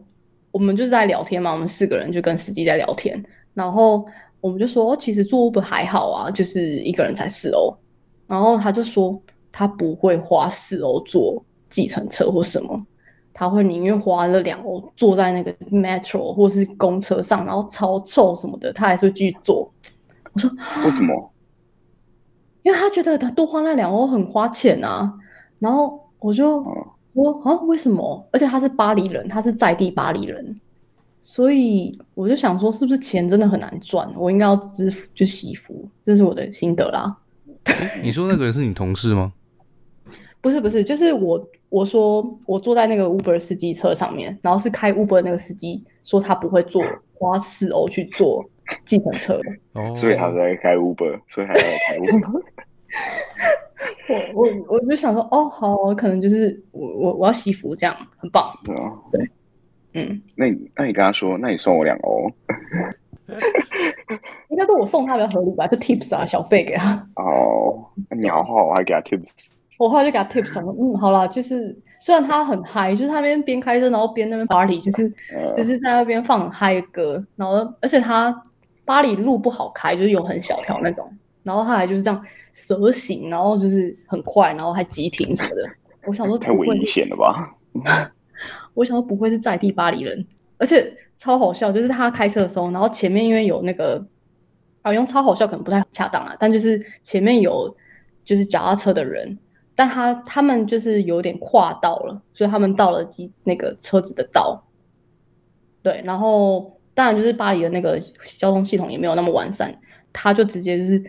C: 我们就是在聊天嘛，我们四个人就跟司机在聊天，然后我们就说其实坐 Uber 还好啊，就是一个人才四欧。然后他就说他不会花四欧坐。计程车或什么，他会宁愿花了两欧坐在那个 metro 或是公车上，然后超臭什么的，他还是会继续坐。我说
B: 为什么？
C: 因为他觉得他多花那两欧很花钱啊。然后我就我啊，为什么？而且他是巴黎人，他是在地巴黎人，所以我就想说，是不是钱真的很难赚？我应该要支付就洗服，这是我的心得啦。
A: 你说那个人是你同事吗？[LAUGHS]
C: 不是不是，就是我。我说我坐在那个 Uber 司机车上面，然后是开 Uber 那个司机说他不会坐，花四欧去坐计程车，[LAUGHS]
B: 所以他在开 Uber，所以他要开 Uber。[LAUGHS]
C: 我我我就想说，哦，好，可能就是我我我要洗服这样，很棒。对啊，对，嗯，
B: 那你那你跟他说，那你送我两欧，[LAUGHS]
C: 应该是我送他比较合理吧？就 Tips 啊，小费给他。
B: 哦，你好好，我还给他 Tips。
C: 我后来就给他 tips 说，嗯，好了，就是虽然他很嗨，就是他那边边开车，然后边那边 party，就是就是在那边放很嗨的歌，然后而且他巴黎路不好开，就是有很小条那种，然后他还就是这样蛇行，然后就是很快，然后还急停什么的。我想说
B: 太危险了吧？[LAUGHS]
C: 我想说不会是在地巴黎人，而且超好笑，就是他开车的时候，然后前面因为有那个啊，用超好笑可能不太恰当啊，但就是前面有就是脚踏车的人。但他他们就是有点跨道了，所以他们到了机那个车子的道，对，然后当然就是巴黎的那个交通系统也没有那么完善，他就直接就是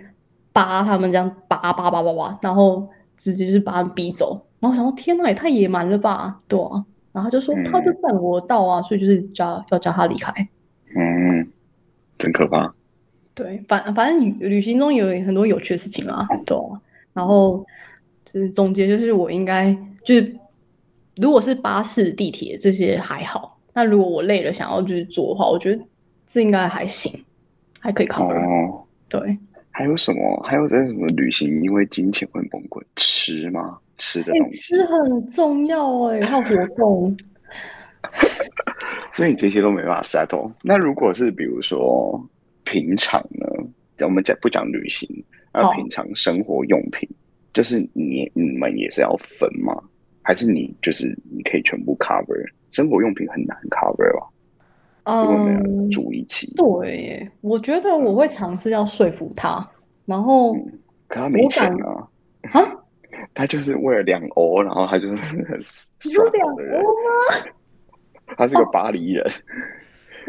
C: 扒他们这样扒扒扒扒扒，然后直接就是把他们逼走，然后想说天哪，也太野蛮了吧，对啊，然后他就说他就占我道啊，所以就是叫要叫他离开，
B: 嗯，真可怕，
C: 对，反反正旅旅行中有很多有趣的事情啊，对，然后。就是总结，就是我应该就是，如果是巴士、地铁这些还好，那如果我累了想要就是坐的话，我觉得这应该还行，还可以考虑。哦，对。
B: 还有什么？还有在什么旅行？因为金钱会崩溃？吃吗？吃的东西？
C: 吃很重要哎，还有活动。[LAUGHS]
B: 所以这些都没办法 settle。那如果是比如说平常呢？我们讲不讲旅行？那平常生活用品。就是你你们也是要分吗？还是你就是你可以全部 cover？生活用品很难 cover 吧？嗯，住一起。
C: 对，我觉得我会尝试要说服他，然后
B: 可他没钱啊！
C: 啊，
B: 他就是为了两欧，然后他就是很
C: 有两欧吗？
B: 他是个巴黎人，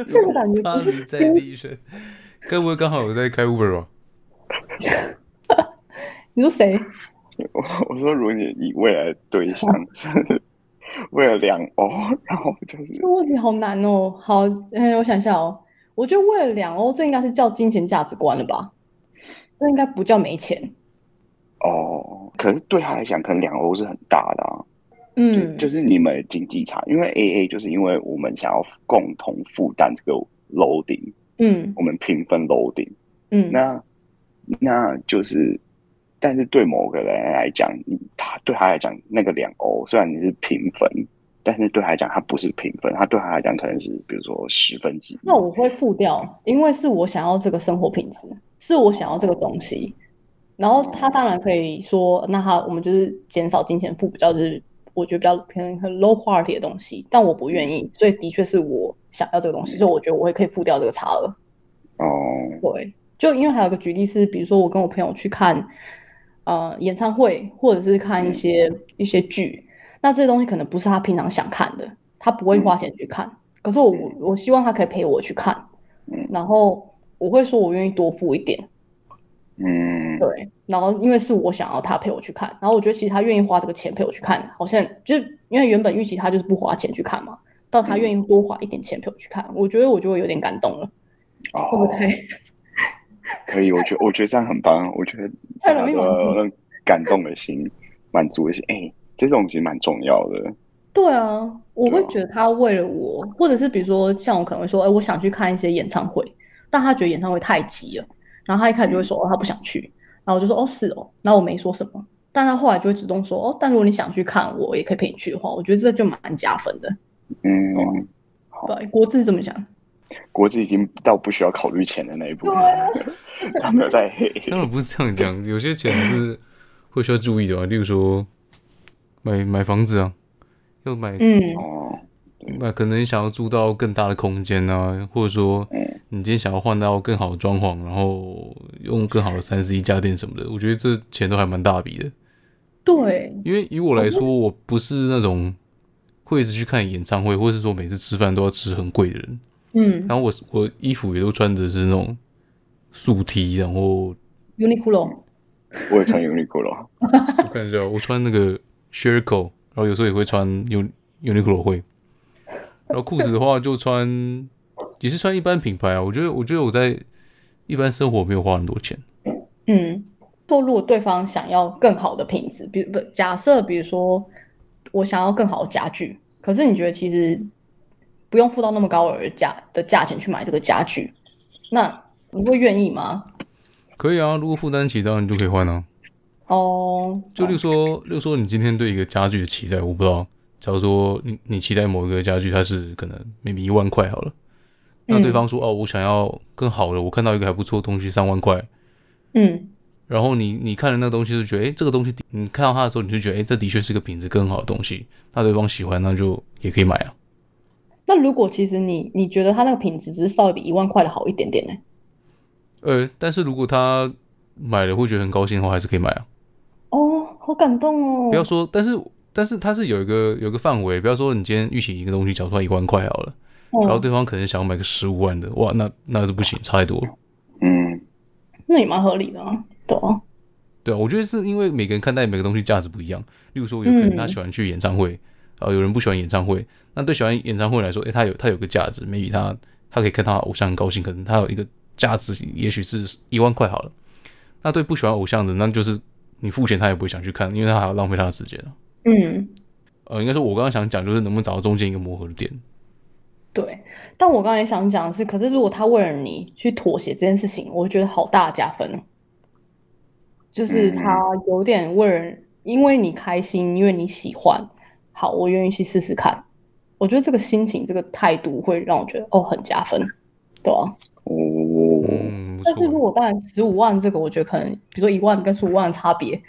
C: 这个感觉不是
A: 在地人，该不会刚好有在开 Uber 吧？[LAUGHS]
C: 你说谁？
B: 我 [LAUGHS] 我说，如果你你未来对象 [LAUGHS] 为了两欧，然后就是
C: 这问题好难哦。好，嗯，我想一下哦。我觉得为了两欧，这应该是叫金钱价值观了吧？这应该不叫没钱。
B: 哦，可是对他来讲，可能两欧是很大的啊。
C: 嗯，
B: 就是你们经济差，因为 A A 就是因为我们想要共同负担这个 loading。
C: 嗯，
B: 我们平分 loading。
C: 嗯，
B: 那那就是。但是对某个人来讲，他对他来讲那个两欧虽然你是平分，但是对他来讲他不是平分，他对他来讲可能是比如说十分之一。
C: 那我会付掉，因为是我想要这个生活品质，是我想要这个东西。然后他当然可以说，那他我们就是减少金钱付比较就是我觉得比较偏很 low quality 的东西，但我不愿意，所以的确是我想要这个东西，所以我觉得我会可以付掉这个差额。
B: 哦，
C: 对，就因为还有个举例是，比如说我跟我朋友去看呃演唱会，或者是看一些一些剧，那这些东西可能不是他平常想看的，他不会花钱去看。可是我我希望他可以陪我去看，然后我会说我愿意多付一点。
B: 嗯，
C: 对，然后因为是我想要他陪我去看，然后我觉得其实他愿意花这个钱陪我去看，好像就是因为原本预期他就是不花钱去看嘛，到他愿意多花一点钱陪我去看，我觉得我就会有点感动了，会不会？
B: 可以，我觉得我觉得这样很棒，我觉得感动的心，满足的心，哎，这种其实蛮重要的。
C: 对啊，我会觉得他为了我，或者是比如说像我可能会说，哎，我想去看一些演唱会，但他觉得演唱会太急了。然后他一开始就会说哦，他不想去，然后我就说哦是哦，然后我没说什么，但他后来就会主动说哦，但如果你想去看，我也可以陪你去的话，我觉得这就蛮加分的。
B: 嗯，
C: 对，国志怎么想，
B: 国际已经到不需要考虑钱的那一步，[LAUGHS] 他没有在黑。
A: 当然不是这样讲，有些钱还是会需要注意的啊，例如说买买房子啊，要买
C: 嗯
B: 哦，
A: 那可能想要住到更大的空间啊，或者说。你今天想要换到更好的装潢，然后用更好的三 C 家电什么的，我觉得这钱都还蛮大笔的。
C: 对，
A: 因为以我来说，我不是那种会一直去看演唱会，或是说每次吃饭都要吃很贵的人。
C: 嗯，
A: 然后我我衣服也都穿的是那种素 T，然后
C: Uniqlo，
B: 我也穿 Uniqlo。
A: 我看一下，我穿那个 s h i r k o 然后有时候也会穿 Un Uniqlo 会，然后裤子的话就穿。也是穿一般品牌啊，我觉得，我觉得我在一般生活没有花很多钱。
C: 嗯，说如果对方想要更好的品质，比如不假设，比如说我想要更好的家具，可是你觉得其实不用付到那么高额价的价钱去买这个家具，那你会愿意吗？
A: 可以啊，如果负担起，当然就可以换啊。
C: 哦，
A: 就例如说，例如说你今天对一个家具的期待，我不知道，假如说你你期待某一个家具，它是可能 maybe 一万块好了。那对方说：“哦，我想要更好的，我看到一个还不错的东西，三万块。”
C: 嗯，
A: 然后你你看了那个东西，就觉得，哎，这个东西，你看到它的时候，你就觉得，哎，这的确是个品质更好的东西。那对方喜欢，那就也可以买啊。
C: 那如果其实你你觉得它那个品质只是稍微比一万块的好一点点呢？
A: 呃，但是如果他买了会觉得很高兴的话，还是可以买啊。
C: 哦，好感动哦！
A: 不要说，但是但是它是有一个有一个范围，不要说你今天预期一个东西，假如说一万块好了。然后对方可能想要买个十五万的，哇，那那是不行，差太多了。
B: 嗯，
C: 那也蛮合理的啊，对啊。
A: 对啊，我觉得是因为每个人看待每个东西价值不一样。例如说，有可能他喜欢去演唱会，啊，有人不喜欢演唱会。那对喜欢演唱会来说，诶，他有他有个价值，maybe 他他可以看他偶像很高兴，可能他有一个价值，也许是一万块好了。那对不喜欢偶像的，那就是你付钱他也不会想去看，因为他还要浪费他的时间
C: 嗯，
A: 呃，应该说，我刚刚想讲就是能不能找到中间一个磨合的点。
C: 对，但我刚才想讲的是，可是如果他为了你去妥协这件事情，我觉得好大加分就是他有点为了因为你开心，因为你喜欢，好，我愿意去试试看。我觉得这个心情、这个态度会让我觉得哦，很加分，对啊。
B: 哦，
A: 嗯，
C: 但是如果当然十五万这个，我觉得可能比如说一万跟十五万的差别，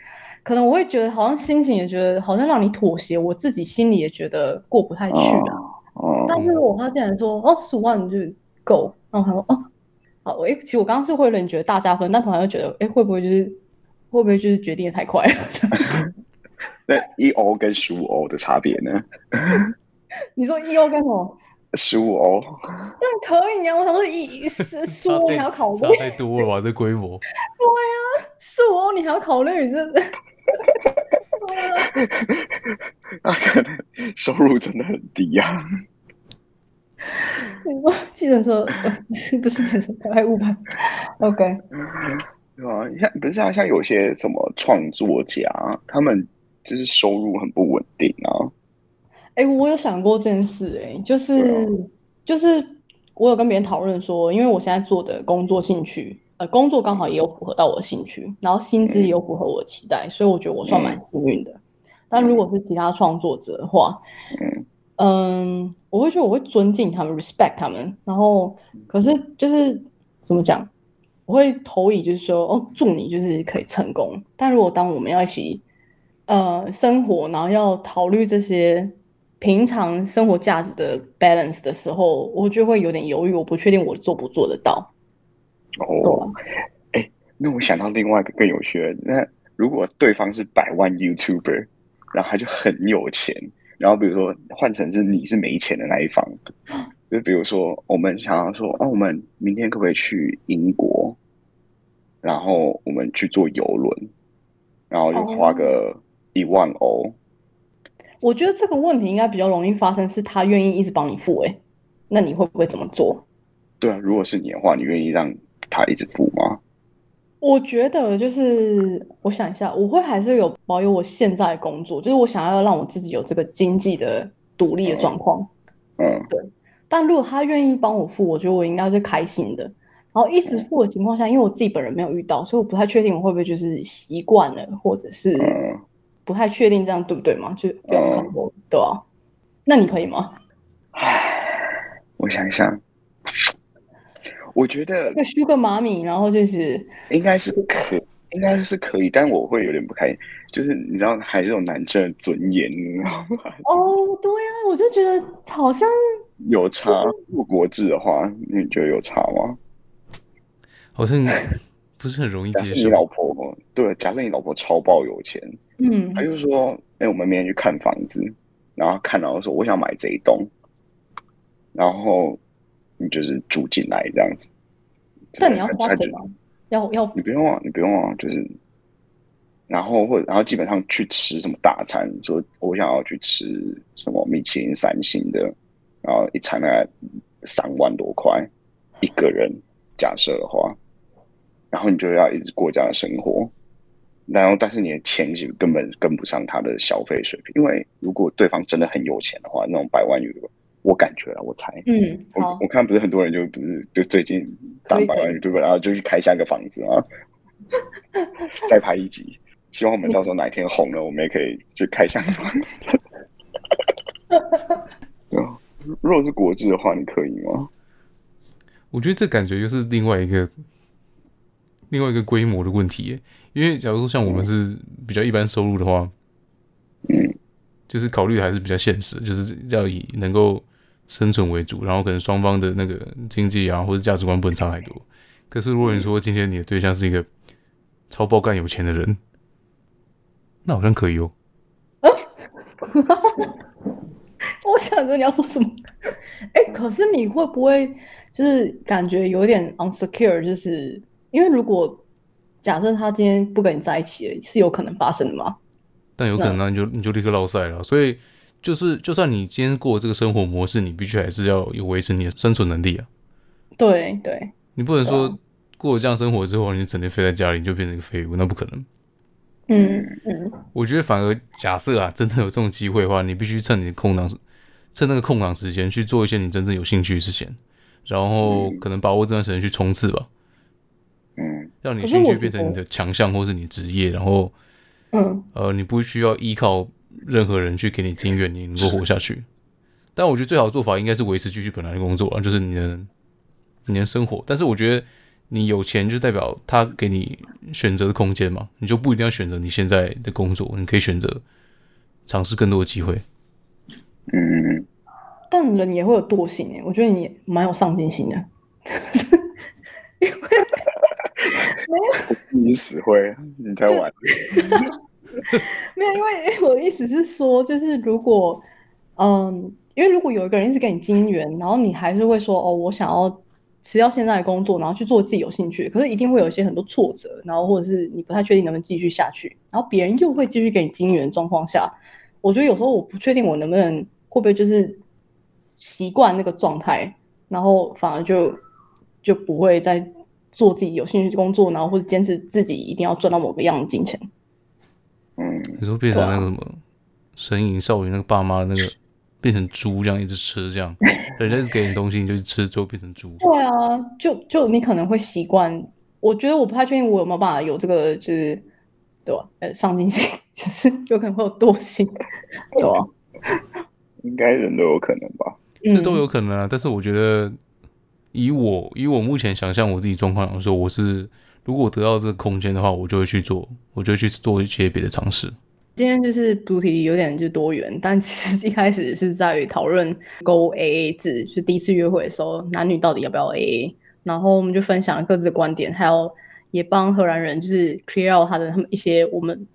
C: 可能我会觉得好像心情也觉得好像让你妥协，我自己心里也觉得过不太去啊。但是我他竟然说哦十五万就够，然后他说哦好，哎，其实我刚刚是会让你觉得大加分，但突然又觉得哎会不会就是会不会就是决定的太快了？[LAUGHS]
B: 那一欧跟十五欧的差别呢？[LAUGHS]
C: 你说一欧跟什么？
B: 十五欧？[LAUGHS]
C: 那可以啊，我想说一十十五欧你还要考虑，
A: 差太多了吧？这规模？[LAUGHS]
C: 对啊，十五欧你还要考虑，这。
B: 那可能收入真的很低呀。
C: 你说记者说不是不是记者说开误判，OK？
B: 对啊，像不是啊，像有些什么创作家，他们就是收入很不稳定啊。
C: 哎，我有想过这件事，哎，就是就是我有跟别人讨论说，因为我现在做的工作兴趣呃工作刚好也有符合到我的兴趣，然后薪资也有符合我的期待，所以我觉得我算蛮幸运的。但如果是其他创作者的话，
B: 嗯
C: 嗯，我会觉得我会尊敬他们，respect 他们，然后可是就是怎么讲，我会投以就是说，哦，祝你就是可以成功。但如果当我们要一起呃生活，然后要考虑这些平常生活价值的 balance 的时候，我就会有点犹豫，我不确定我做不做得到。
B: 哦，哎，那我想到另外一个更有趣的，那如果对方是百万 YouTuber，然后他就很有钱。然后比如说换成是你是没钱的那一方，就比如说我们想要说，哦，我们明天可不可以去英国？然后我们去坐游轮，然后就花个一万欧。
C: 我觉得这个问题应该比较容易发生，是他愿意一直帮你付，哎，那你会不会怎么做？
B: 对啊，如果是你的话，你愿意让他一直付吗？
C: 我觉得就是我想一下，我会还是有保有我现在的工作，就是我想要让我自己有这个经济的独立的状况。
B: 嗯，
C: 对。但如果他愿意帮我付，我觉得我应该是开心的。然后一直付的情况下，因为我自己本人没有遇到，所以我不太确定我会不会就是习惯了，或者是不太确定这样对不对嘛？就不要看多，对啊。那你可以吗？
B: 我想想。我觉得
C: 那修个妈咪，然后就是
B: 应该是可，应该是可以，但我会有点不开心，就是你知道，还是有男生的尊严，你知道吗？
C: 哦，对啊，我就觉得好像
B: 有差。入国制的话，你觉得有差吗？
A: 好像不是很容易接受。
B: 你老婆对，假设你老婆超爆有钱，
C: 嗯，
B: 他就说：“哎，我们明天去看房子，然后看到说我想买这一栋，然后。”你就是住进来这样子，
C: 但你要花钱吗？要要
B: 你不用啊，你不用啊，就是，然后或者然后基本上去吃什么大餐，说我想要去吃什么米其林三星的，然后一餐大概三万多块一个人，假设的话，然后你就要一直过这样的生活，然后但是你的钱其实根本跟不上他的消费水平，因为如果对方真的很有钱的话，那种百万元。我感觉啊，我猜，
C: 嗯，
B: 我我看不是很多人就不是就最近当百万对不对？然后就去开下一个房子啊，再拍一集，希望我们到时候哪一天红了，我们也可以去开下一个房子。[LAUGHS] 对啊，如果是国制的话，你可以吗？
A: 我觉得这感觉又是另外一个另外一个规模的问题，因为假如说像我们是比较一般收入的话，
B: 嗯，
A: 就是考虑还是比较现实，就是要以能够。生存为主，然后可能双方的那个经济啊或者价值观不能差太多。可是如果你说今天你的对象是一个超爆干有钱的人，那好像可以哦。[LAUGHS]
C: 我想着你要说什么？哎，可是你会不会就是感觉有点 unsecure？就是因为如果假设他今天不跟你在一起，是有可能发生的吗？
A: 但有可能你就你就立刻落赛了，所以。就是，就算你今天过这个生活模式，你必须还是要有维持你的生存能力啊。
C: 对对，
A: 你不能说过了这样生活之后，你整天飞在家里，你就变成一个废物，那不可能。
C: 嗯嗯，
A: 我觉得反而假设啊，真的有这种机会的话，你必须趁你的空档，趁那个空档时间去做一些你真正有兴趣的事情，然后可能把握这段时间去冲刺吧。
B: 嗯，
A: 让你兴趣变成你的强项，或是你职业，然后，
C: 嗯，
A: 呃，你不需要依靠。任何人去给你经验，你能够活下去。但我觉得最好的做法应该是维持继续本来的工作啊，就是你的你的生活。但是我觉得你有钱就代表他给你选择的空间嘛，你就不一定要选择你现在的工作，你可以选择尝试更多的机会。
B: 嗯，
C: 但人也会有惰性诶，我觉得你蛮有上进心的。因 [LAUGHS] 为没 [LAUGHS] 有
B: 你死灰，你太晚。[LAUGHS]
C: 没有，因为我的意思是说，就是如果，嗯，因为如果有一个人一直给你金援，然后你还是会说，哦，我想要辞掉现在的工作，然后去做自己有兴趣，可是一定会有一些很多挫折，然后或者是你不太确定能不能继续下去，然后别人又会继续给你金援状况下，我觉得有时候我不确定我能不能会不会就是习惯那个状态，然后反而就就不会再做自己有兴趣的工作，然后或者坚持自己一定要赚到某个样的金钱。
B: 嗯，
A: 你说变成那个什么神隐少女那个爸妈那个变成猪这样一直吃这样，[LAUGHS] 人家一直给你东西你就吃，最后变成猪。
C: 对啊，就就你可能会习惯我觉得我不太确定我有没有办法有这个，就是对吧？呃，上进心，[LAUGHS] 就是有可能会有惰性，对吧？
B: 应该人都有可能吧，
A: 这都有可能啊。但是我觉得，以我以我目前想象我自己状况来说，我是如果得到这个空间的话，我就会去做，我就去做一些别的尝试。
C: 今天就是主题有点就多元，但其实一开始是在于讨论 Go AA 制，就第一次约会的时候，男女到底要不要 AA。然后我们就分享各自的观点，还有也帮荷兰人就是 clear out 他的他们一些我们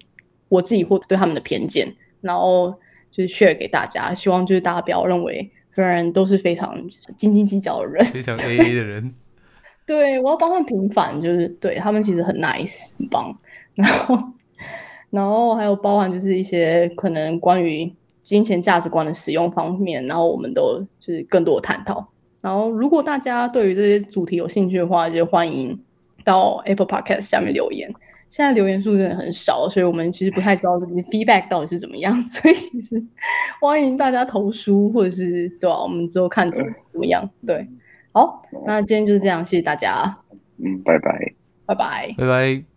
C: 我自己或对他们的偏见，然后就是 share 给大家，希望就是大家不要认为荷兰人都是非常斤斤计较的人，
A: 非常 AA 的人。[LAUGHS]
C: 对，我要帮他们平反，就是对他们其实很 nice 很棒。然后，然后还有包含就是一些可能关于金钱价值观的使用方面，然后我们都就是更多的探讨。然后，如果大家对于这些主题有兴趣的话，就欢迎到 Apple Podcast 下面留言。现在留言数真的很少，所以我们其实不太知道你 feedback 到底是怎么样。[LAUGHS] 所以其实欢迎大家投书，或者是对吧？我们之后看怎么怎么样。对，好，那今天就是这样，谢谢大家。
B: 嗯，拜拜，
C: 拜拜，
A: 拜拜。